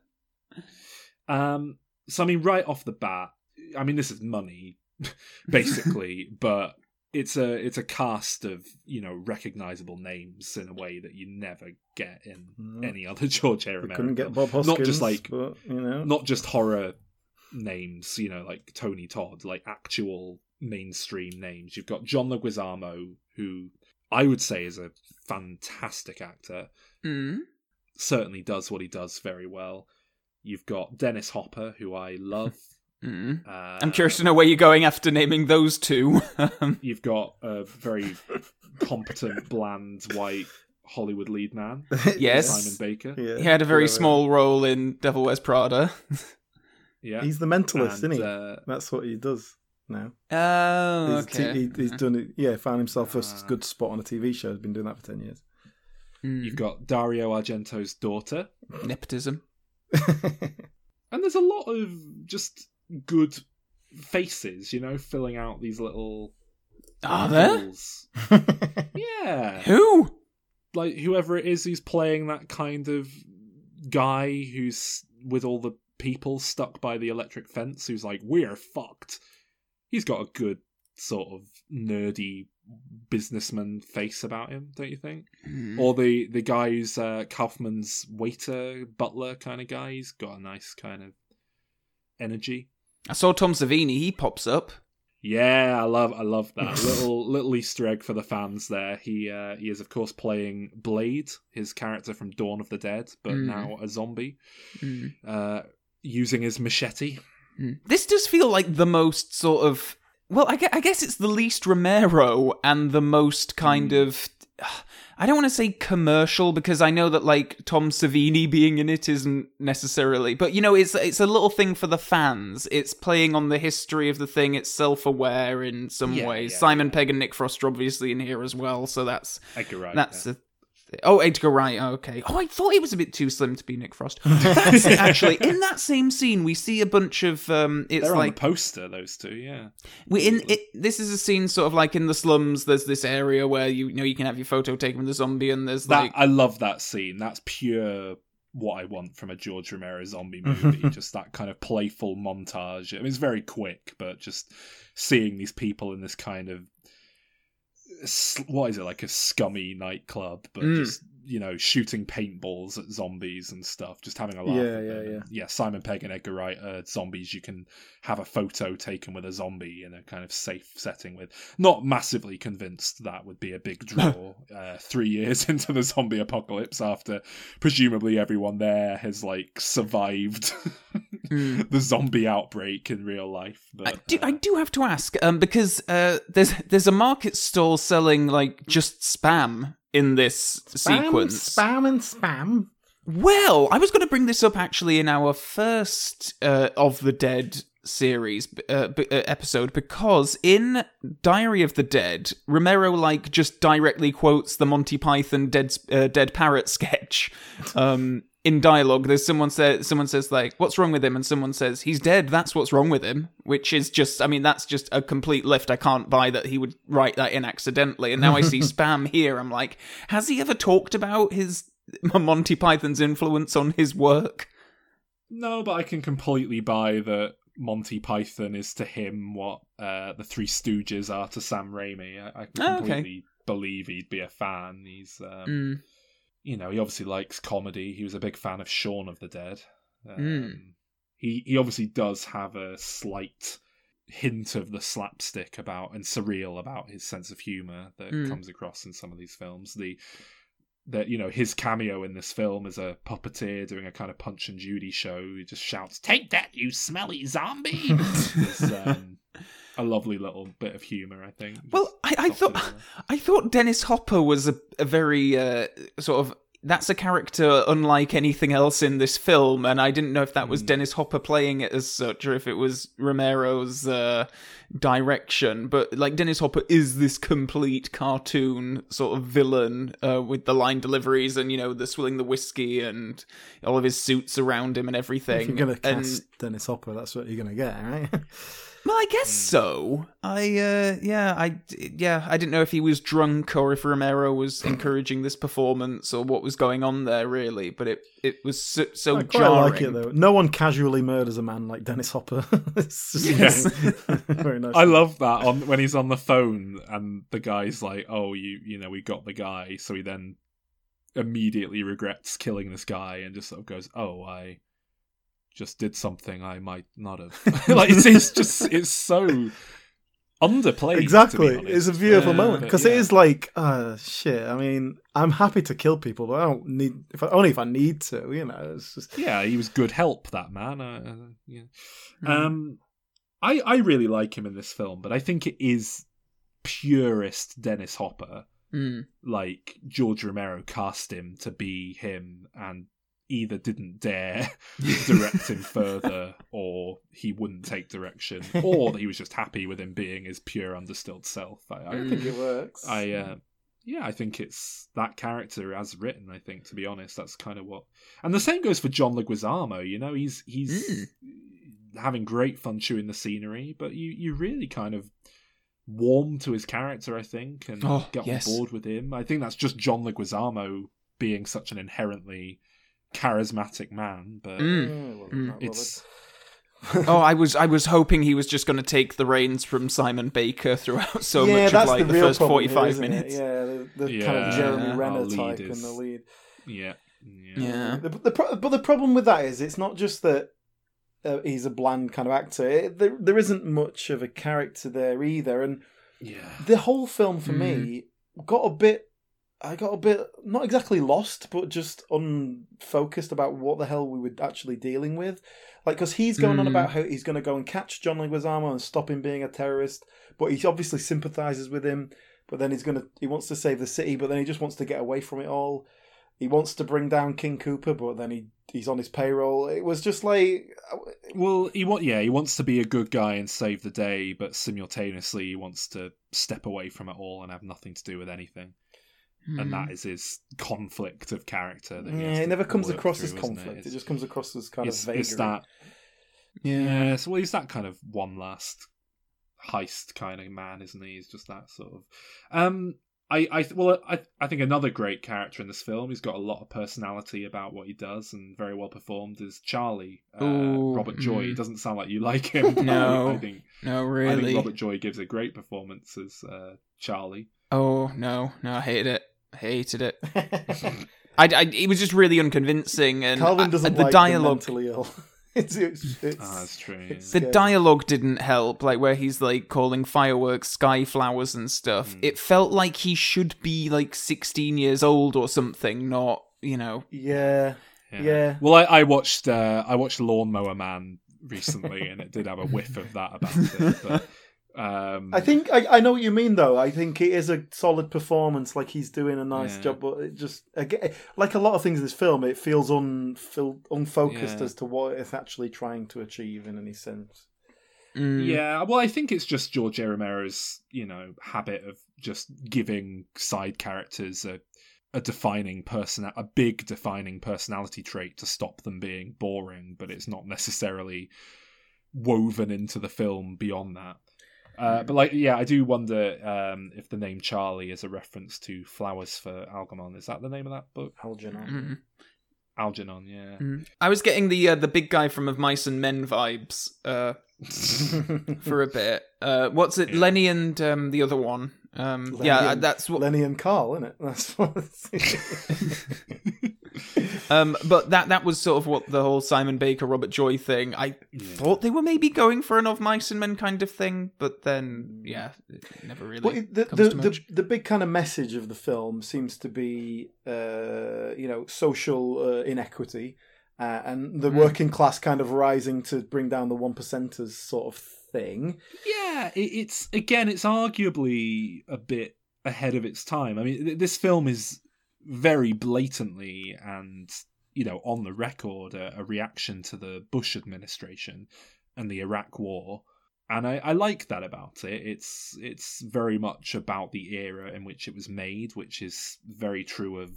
Um, so I mean, right off the bat, I mean, this is money, basically, but it's a it's a cast of you know recognizable names in a way that you never get in Mm. any other George A. We Romero. couldn't get. Bob Hoskins, not just like but, you know. not just horror names, you know, like Tony Todd, like actual mainstream names. You've got John Leguizamo, who I would say is a fantastic actor Mm. certainly does what he does very well. You've got Dennis Hopper, who I love. Mm. Uh, I'm curious to know where you're going after naming those two. You've got a very competent, bland, white Hollywood lead man. Yes. Simon Baker. Yeah, he had a very whatever. small role in Devil Wears Prada. Yeah. He's the mentalist, And, isn't he? uh, That's what he does now. Oh, He's, okay. he, he's done it. Yeah, found himself a Ah. good spot on a TV show. He's been doing that for ten years. Mm. You've got Dario Argento's daughter. Nepotism. And there's a lot of just good faces, you know, filling out these little. Are there? Yeah. Who? like whoever it is who's playing that kind of guy who's with all the people stuck by the electric fence who's like we're fucked he's got a good sort of nerdy businessman face about him don't you think Mm. or the the guy who's uh, kaufman's waiter butler kind of guy he's got a nice kind of energy I saw Tom Savini. He pops up. Yeah, I love I love that little little Easter egg for the fans there. He uh, he is of course playing Blade, his character from Dawn of the Dead, but Mm. now a zombie, Mm. uh, using his machete. Mm. This does feel like the most sort of. Well, I gue- I guess it's the least Romero and the most kind of. I don't want to say commercial because I know that like Tom Savini being in it isn't necessarily, but you know, it's it's a little thing for the fans. It's playing on the history of the thing. It's self-aware in some Yeah, ways. yeah, Simon Pegg and Nick Frost are obviously in here as well, so that's Wright, That's yeah. a Oh, Edgar Wright. Okay. Oh, I thought he was a bit too slim to be Nick Frost. That's it. Actually, in that same scene, we see a bunch of. Um, it's They're on like the poster, those two. Yeah, we in it. This is a scene sort of like in the slums. There's this area where you, you know you can have your photo taken with the zombie, and there's that like I love that scene. That's pure what I want from a George Romero zombie movie. just that kind of playful montage. I mean, it's very quick, but just seeing these people in this kind of what is it like a scummy nightclub, but Mm. just you know shooting paintballs at zombies and stuff, just having a laugh. Yeah, yeah, yeah. And, yeah. Simon Pegg and Edgar Wright are zombies you can have a photo taken with a zombie in a kind of safe setting with. Not massively convinced that would be a big draw. uh, three years into the zombie apocalypse, after presumably everyone there has like survived the zombie outbreak in real life. But I do, I do have to ask, um, because uh, there's there's a market stall selling like just spam in this sequence. Spam and spam. Well, I was going to bring this up actually in our first uh, of the Dead series uh, b- uh, episode because in Diary of the Dead, Romero like just directly quotes the Monty Python Dead uh, Dead Parrot sketch. Um, in dialogue, there's someone says someone says like, "What's wrong with him?" and someone says, "He's dead. That's what's wrong with him." Which is just, I mean, that's just a complete lift. I can't buy that he would write that in accidentally. And now I see spam here. I'm like, has he ever talked about his Monty Python's influence on his work? No, but I can completely buy that Monty Python is to him what uh, the Three Stooges are to Sam Raimi. I, I can Oh, okay. completely believe he'd be a fan. He's, um, Mm. You know, he obviously likes comedy. He was a big fan of Shaun of the Dead. Um, Mm. He he obviously does have a slight hint of the slapstick about and surreal about his sense of humor that Mm. comes across in some of these films. The that you know his cameo in this film is a puppeteer doing a kind of Punch and Judy show. He just shouts, "Take that, you smelly zombie!" Um, a lovely little bit of humor. I think. Well, I, I thought it in there. I thought Dennis Hopper was a, a very uh, sort of that's a character unlike anything else in this film, and I didn't know if that was Dennis Hopper playing it as such or if it was Romero's uh, direction. But like Dennis Hopper is this complete cartoon sort of villain uh, with the line deliveries and you know the swilling the whiskey and all of his suits around him and everything. If you're gonna and cast Dennis Hopper, that's what you're gonna get, right? well, I guess so. I uh yeah, I yeah, I didn't know if he was drunk or if Romero was encouraging this performance or what was going on there really, but it it was so, so I quite jarring. like it though. No one casually murders a man like Dennis Hopper. it's just Yes. very nice. I love that on when he's on the phone and the guy's like, "Oh, you you know, we got the guy," so he then immediately regrets killing this guy and just sort of goes, "Oh, I just did something I might not have." like it's, it's just it's so underplayed. to be Exactly, it's a beautiful Uh, moment because yeah. it is like, uh, shit. I mean, I'm happy to kill people, but I don't need if I, only if I need to. You know, it's just Yeah, he was good help. That man. Uh, uh, yeah. Hmm. Um, I I really like him in this film, but I think it is purest Dennis Hopper. Mm. Like George Romero cast him to be him, and either didn't dare direct him further, or he wouldn't take direction, or that he was just happy with him being his pure understilled self. I, I mm. I think it works. I mm. uh, yeah, I think it's that character as written. I think, to be honest, that's kind of what. And the same goes for John Leguizamo. You know, he's he's mm. having great fun chewing the scenery, but you you really kind of warm to his character. I think, and Oh, get yes. on board with him. I think that's just John Leguizamo being such an inherently charismatic man. But Mm. Mm. it's oh, I was I was hoping he was just going to take the reins from Simon Baker throughout so yeah, much of like the, the, first forty five forty here, five isn't it? minutes. Yeah, the, the kind of Yeah. Jeremy Our Renner type is- in the lead. yeah. Yeah. The, the, pro- but the problem with that is it's not just that uh, he's a bland kind of actor. It, there, there isn't much of a character there either, and Yeah. the whole film for me got a bit. I got a bit not exactly lost, but just unfocused about what the hell we were actually dealing with. Like, because he's going on Mm. about how he's going to go and catch John Leguizamo and stop him being a terrorist, but he obviously sympathizes with him. But then he's gonna he wants to save the city, but then he just wants to get away from it all. He wants to bring down King Koopa, but then he he's on his payroll. It was just like Well, he want yeah, he wants to be a good guy and save the day, but simultaneously he wants to step away from it all and have nothing to do with anything. And that is his conflict of character. That he yeah, it never comes across as through, isn't conflict. It? It's- just comes across as kind it's, of vagary. it's that. Yeah. Yeah, so well, he's that kind of one last heist kind of man, isn't he? He's just that sort of. Um, I, I, well, I, I think another great character in this film. He's got a lot of personality about what he does, and very well performed. Is Charlie uh, Ooh, Robert Joy? mm. It doesn't sound like you like him. No, I, I think no, I think Robert Joy gives a great performance as uh, Charlie. Oh no, no, I hated it. I hated it. I, I, it was just really unconvincing, and Calvin doesn't the like dialogue. the mentally ill. it's, it's, it's, Ah, that's true. it's the scary. dialogue didn't help, like where he's like calling fireworks sky flowers and stuff. Hmm. It felt like he should be like 16 years old or something, not, you know. Yeah, yeah. Well, I, I watched uh, I watched Lawnmower Man recently, and it did have a whiff of that about it. But um, I think I, I know what you mean though. I think it is a solid performance. Like he's doing a nice Yeah. job, but it just again, like a lot of things in this film, it feels unfil- unfocused Yeah. as to what it's actually trying to achieve in any sense. Mm. Yeah, well, I think it's just George A. Romero's, you know, habit of just giving side characters a a defining person, a big defining personality trait to stop them being boring, but it's not necessarily woven into the film beyond that. Uh, but like, yeah, I do wonder um, if the name Charlie is a reference to Flowers for Algernon. Is that the name of that book? Algernon. Mhm. Algernon, yeah. Mm. I was getting the uh, the big guy from Of Mice and Men vibes uh, for a bit. Uh, what's it? Yeah. Lenny and um, the other one. Um, Lenny yeah, and- that's what. Lenny and Carl, isn't it? That's what. It's... Um, but that that was sort of what the whole Simon Baker Robert Joy thing. I thought they were maybe going for an Of Mice and Men kind of thing, but then yeah, it never really Well, the, comes the, to the, much. the big kind of message of the film seems to be, uh, you know, social uh, inequity uh, and the Mm. working class kind of rising to bring down the one percenters sort of thing. Yeah, it, it's again, it's arguably a bit ahead of its time. I mean, th- this film is very blatantly and you know on the record a, a reaction to the Bush administration and the Iraq War, and I, I like that about it. It's it's very much about the era in which it was made, which is very true of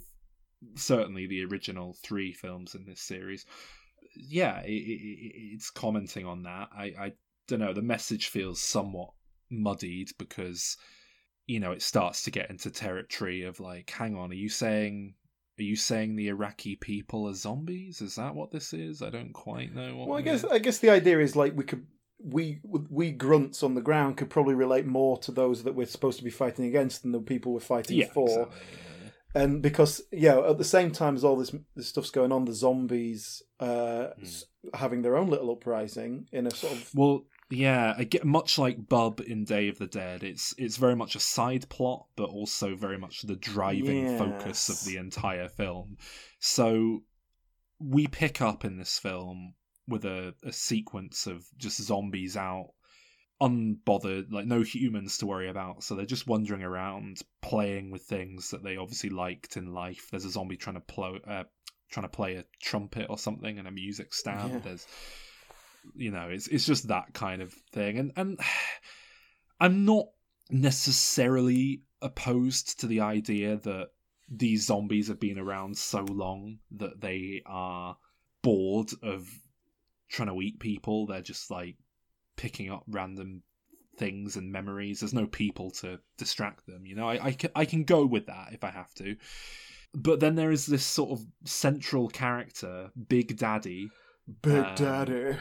certainly the original three films in this series. Yeah, it, it, it's commenting on that. I, I don't know. The message feels somewhat muddied because you know it starts to get into territory of like, hang on, are you saying? Are you saying the Iraqi people are zombies? Is that what this is? I don't quite know. What Well, I guess I guess the idea is like we could we we grunts on the ground could probably relate more to those that we're supposed to be fighting against than the people we're fighting Yeah, for. exactly, And because yeah, at the same time as all this this stuff's going on, the zombies uh, s- having their own little uprising in a sort of Well, yeah, much like Bub in Day of the Dead. It's it's very much a side plot, but also very much the driving focus of the entire film. So we pick up in this film with a, a sequence of just zombies out, unbothered, like no humans to worry about. So they're just wandering around, playing with things that they obviously liked in life. There's a zombie trying to plo- uh, trying to play a trumpet or something and a music stand. Yeah. There's you know it's it's just that kind of thing. And and i'm not necessarily opposed to the idea that these zombies have been around so long that they are bored of trying to eat people. They're just like picking up random things and memories. There's no people to distract them you know? I i can, I can go with that if i have to. But then there is this sort of central character big daddy. Big um, Daddy.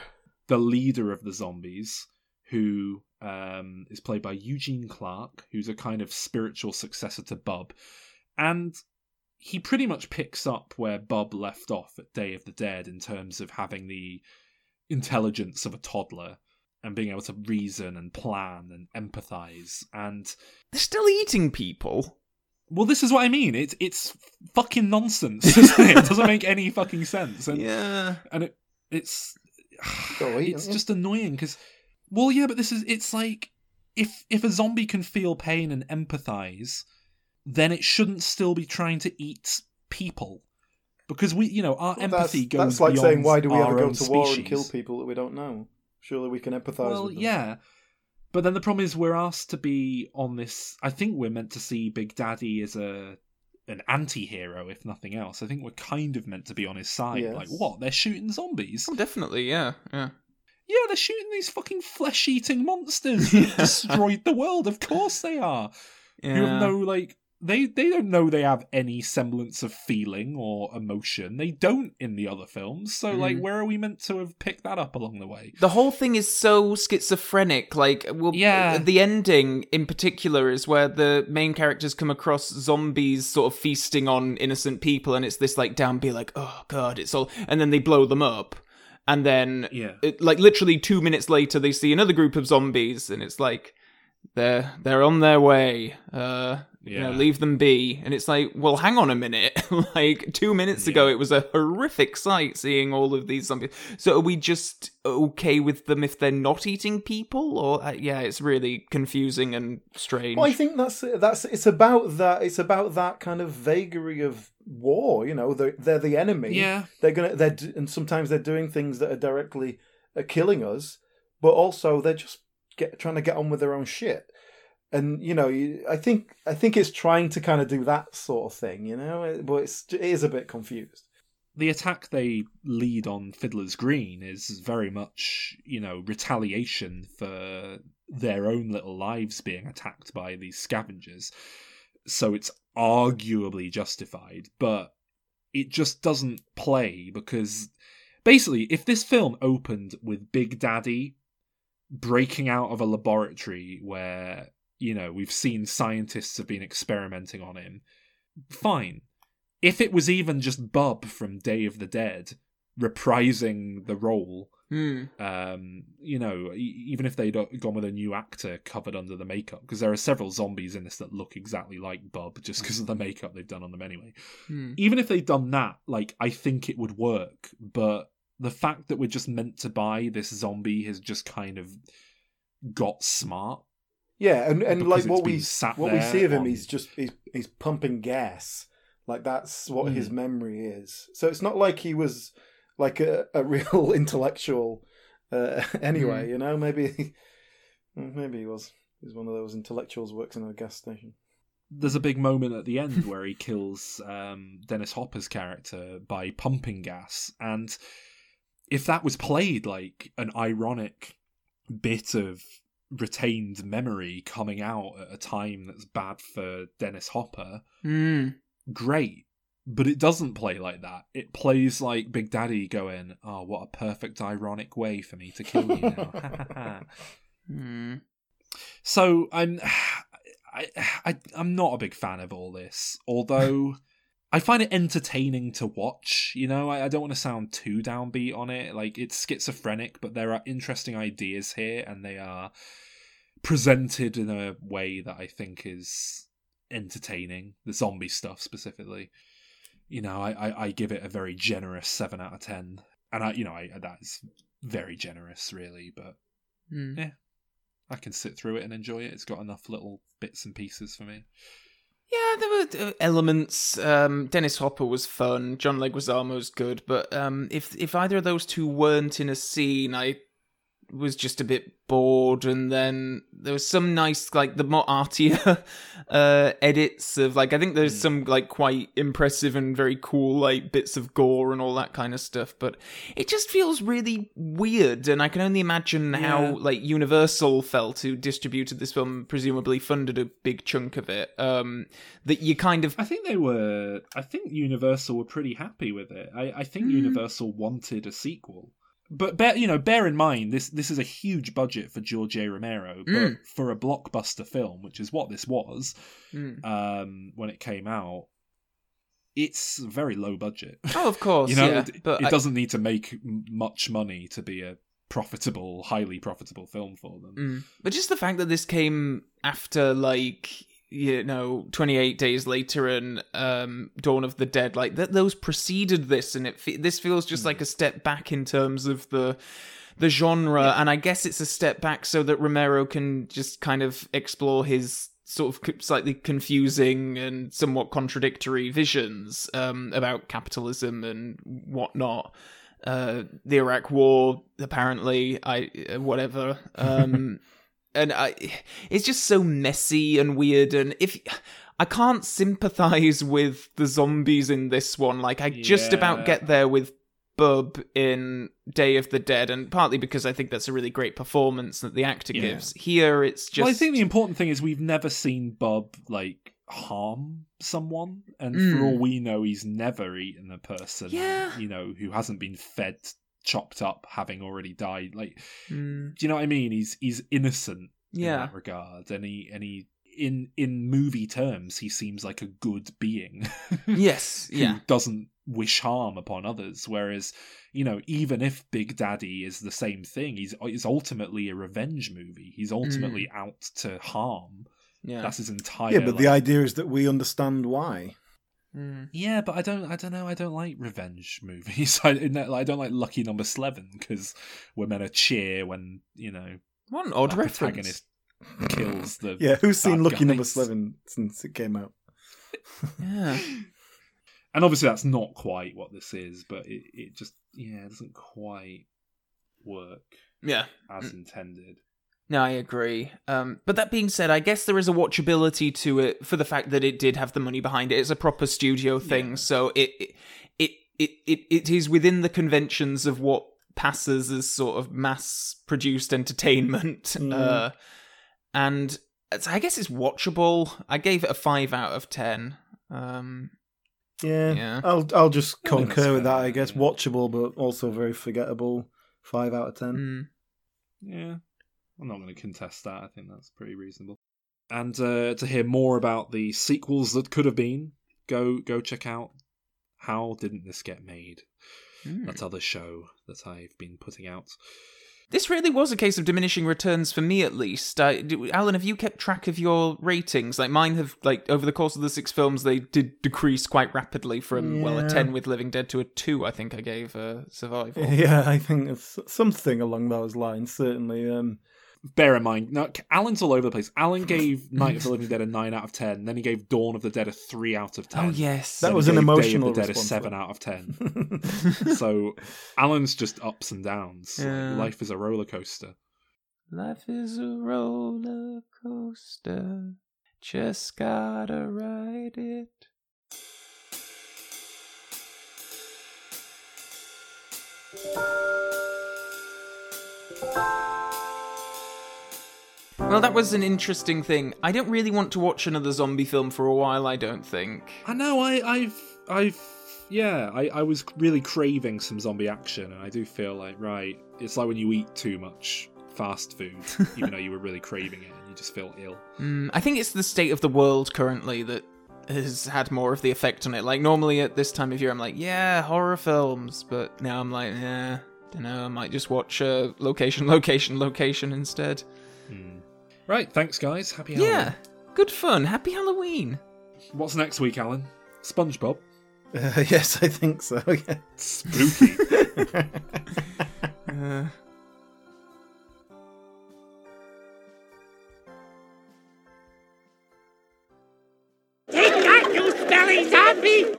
The leader of the zombies, who um, is played by Eugene Clark, who's a kind of spiritual successor to Bub. And he pretty much picks up where Bub left off at Day of the Dead in terms of having the intelligence of a toddler and being able to reason and plan and empathize. And They're still eating people. well, this is what I mean. It's it's fucking nonsense, it? It doesn't make any fucking sense. And Yeah. and it it's it's just annoying because well yeah but this is it's like if if a zombie can feel pain and empathize then it shouldn't still be trying to eat people because we you know our Well, empathy that's, goes that's like saying why do we ever go to war and species. kill people that we don't know? Surely we can empathise well with them. yeah but then the problem is we're asked to be on this i think we're meant to see big daddy as a an anti-hero if nothing else i think we're kind of meant to be on his side Yes. like what they're shooting zombies Oh, definitely, yeah, yeah. Yeah, they're shooting these fucking flesh eating monsters that destroyed the world. Of course they are. You Yeah. have no like they they don't know they have any semblance of feeling or emotion. They don't in the other films. So like Mhm. where are we meant to have picked that up along the way? The whole thing is so schizophrenic. Like, well, Yeah. the ending in particular is where the main characters come across zombies sort of feasting on innocent people, and it's this like downbeat, like, oh god, it's all, and then they blow them up, and then Yeah. it, like literally two minutes later, they see another group of zombies, and it's like they're they're on their way. Uh, you know, Yeah. leave them be. And it's like, well, hang on a minute. like two minutes ago, it was a horrific sight seeing all of these zombies. So are we just okay with them if they're not eating people? Or uh, yeah, it's really confusing and strange. Well, I think that's that's it's about that. It's about that kind of vagary of war. You know, they're they're the enemy. Yeah. they're gonna they're and sometimes they're doing things that are directly uh, killing us, but also they're just get trying to get on with their own shit. And you know, I think I think it's trying to kind of do that sort of thing. You know, but it's it is a bit confused. the attack they lead on Fiddler's Green is very much, you know, retaliation for their own little lives being attacked by these scavengers. So it's arguably justified, but it just doesn't play because basically, if this film opened with Big Daddy breaking out of a laboratory where, you know, we've seen scientists have been experimenting on him, fine if it was even just Bub from Day of the Dead reprising the role. Hmm. Um, you know, even if they'd gone with a new actor covered under the makeup, because there are several zombies in this that look exactly like Bub just because of the makeup they've done on them anyway. Hmm. Even if they'd done that, like, I think it would work. But the fact that we're just meant to buy this zombie has just kind of got smart. Yeah, and, and like what we sat what we see of him, on- he's just he's, he's pumping gas. Like that's what Mm. his memory is. So it's not like he was like a, a real intellectual. Uh, anyway, Mm. you know, maybe maybe he was. He's one of those intellectuals who works in a gas station. there's a big moment at the end where he kills um, Dennis Hopper's character by pumping gas, and if that was played like an ironic bit of retained memory coming out at a time that's bad for Dennis Hopper, Hmm. great. But it doesn't play like that. It plays like Big Daddy going, "Oh, what a perfect ironic way for me to kill you now." Hmm. So I'm, I, I, I'm not a big fan of all this. Although I find it entertaining to watch. You know, I, I don't want to sound too downbeat on it. Like it's schizophrenic, but there are interesting ideas here, and they are presented in a way that I think is entertaining. The zombie stuff specifically. You know, I, I, I give it a very generous seven out of ten, and I, you know, I that's very generous, really. But Hmm. yeah, I can sit through it and enjoy it. It's got enough little bits and pieces for me. Yeah, there were uh, elements. Um, Dennis Hopper was fun. John Leguizamo was good, but um, if if either of those two weren't in a scene, I was just a bit bored. And then there was some nice, like the more artier uh, edits of like I think there's some like quite impressive and very cool like bits of gore and all that kind of stuff. But it just feels really weird, and I can only imagine Yeah. how like Universal felt who distributed this film, presumably funded a big chunk of it. Um, that you kind of I think they were. I think Universal were pretty happy with it. I, I think Mm. Universal wanted a sequel. But bear, you know, bear in mind this this is a huge budget for George A. Romero, but Mm. for a blockbuster film, which is what this was Mm. um, when it came out, it's very low budget. Oh, of course, you know, yeah, it, but it I- doesn't need to make m- much money to be a profitable, highly profitable film for them. Mm. But just the fact that this came after, like, you know, 28 days later and um, Dawn of the Dead, like, that those preceded this, and it fe- this feels just like a step back in terms of the the genre, and I guess it's a step back so that Romero can just kind of explore his sort of slightly confusing and somewhat contradictory visions um, about capitalism and whatnot. Uh, the Iraq War, apparently, I uh, whatever. Um, and I, it's just so messy and weird. And if I can't sympathize with the zombies in this one, like I just about get there with Bub in Day of the Dead, and partly because I think that's a really great performance that the actor Yeah. gives. Here, it's just Well, I think the important thing is we've never seen Bub like harm someone, and for Mm. all we know, he's never eaten a person. Yeah. you know, who hasn't been fed, chopped up, having already died. Like, Mm. do you know what I mean? He's he's innocent in Yeah. that regard, and he and he. In in movie terms, he seems like a good being. Yes, who yeah. doesn't wish harm upon others. Whereas, you know, even if Big Daddy is the same thing, he's is ultimately a revenge movie. He's ultimately out to harm. Mm. Yeah. That's his entire. Yeah, but the idea is that we understand why. Mm. yeah, but I don't. I don't know. I don't like revenge movies. I, I don't like Lucky Number Slevin because we're meant to cheer when you know What an odd our reference. protagonist kills the. Yeah, who's seen bad Lucky Number guys. Slevin since it came out? Yeah. And obviously, that's not quite what this is, but it, it just yeah, it doesn't quite work Yeah. as intended. No, I agree. Um, but that being said, I guess there is a watchability to it for the fact that it did have the money behind it. It's a proper studio thing, so it it, it it it is within the conventions of what passes as sort of mass-produced entertainment. Mm. Uh, and it's, I guess it's watchable. I gave it a five out of ten. Um, Yeah, Yeah. I'll I'll just concur with that. I guess watchable, but also very forgettable. Five out of ten. mm. Yeah, I'm not going to contest that. I think that's pretty reasonable. And uh, to hear more about the sequels that could have been, go go check out how didn't this get made? that other show that I've been putting out. This really was a case of diminishing returns for me, at least. I, do- Alan, have you kept track of your ratings? Like mine have, like over the course of the six films, they did decrease quite rapidly from well a ten with Living Dead to a two. I think I gave uh, Survival. Yeah, I think it's something along those lines. Certainly. Um, Bear in mind, now Alan's all over the place. Alan gave Night of the Living Dead a nine out of ten. Then he gave Dawn of the Dead a three out of oh, ten. Oh yes, That was an emotional Day of the Dead a seven out of ten. so Alan's just ups and downs. Yeah. life is a roller coaster. Life is a roller coaster. Just gotta ride it. Well, that was an interesting thing. I don't really want to watch another zombie film for a while, I don't think. I know. I, I've, I've, yeah. I, I was really craving some zombie action, and I do feel like right. It's like when you eat too much fast food, even though you were really craving it, and you just feel ill. Mm, I think it's the state of the world currently that has had more of the effect on it. Like normally at this time of year, I'm like, yeah, horror films, but now I'm like, yeah, don't know. I might just watch uh, location, location, location instead. Right. Thanks, guys. Happy Halloween. Yeah, good fun. Happy Halloween. What's next week, Alan? SpongeBob. uh, yes, I think so. Yeah. Spooky. Uh, Take that, you smelly zombie!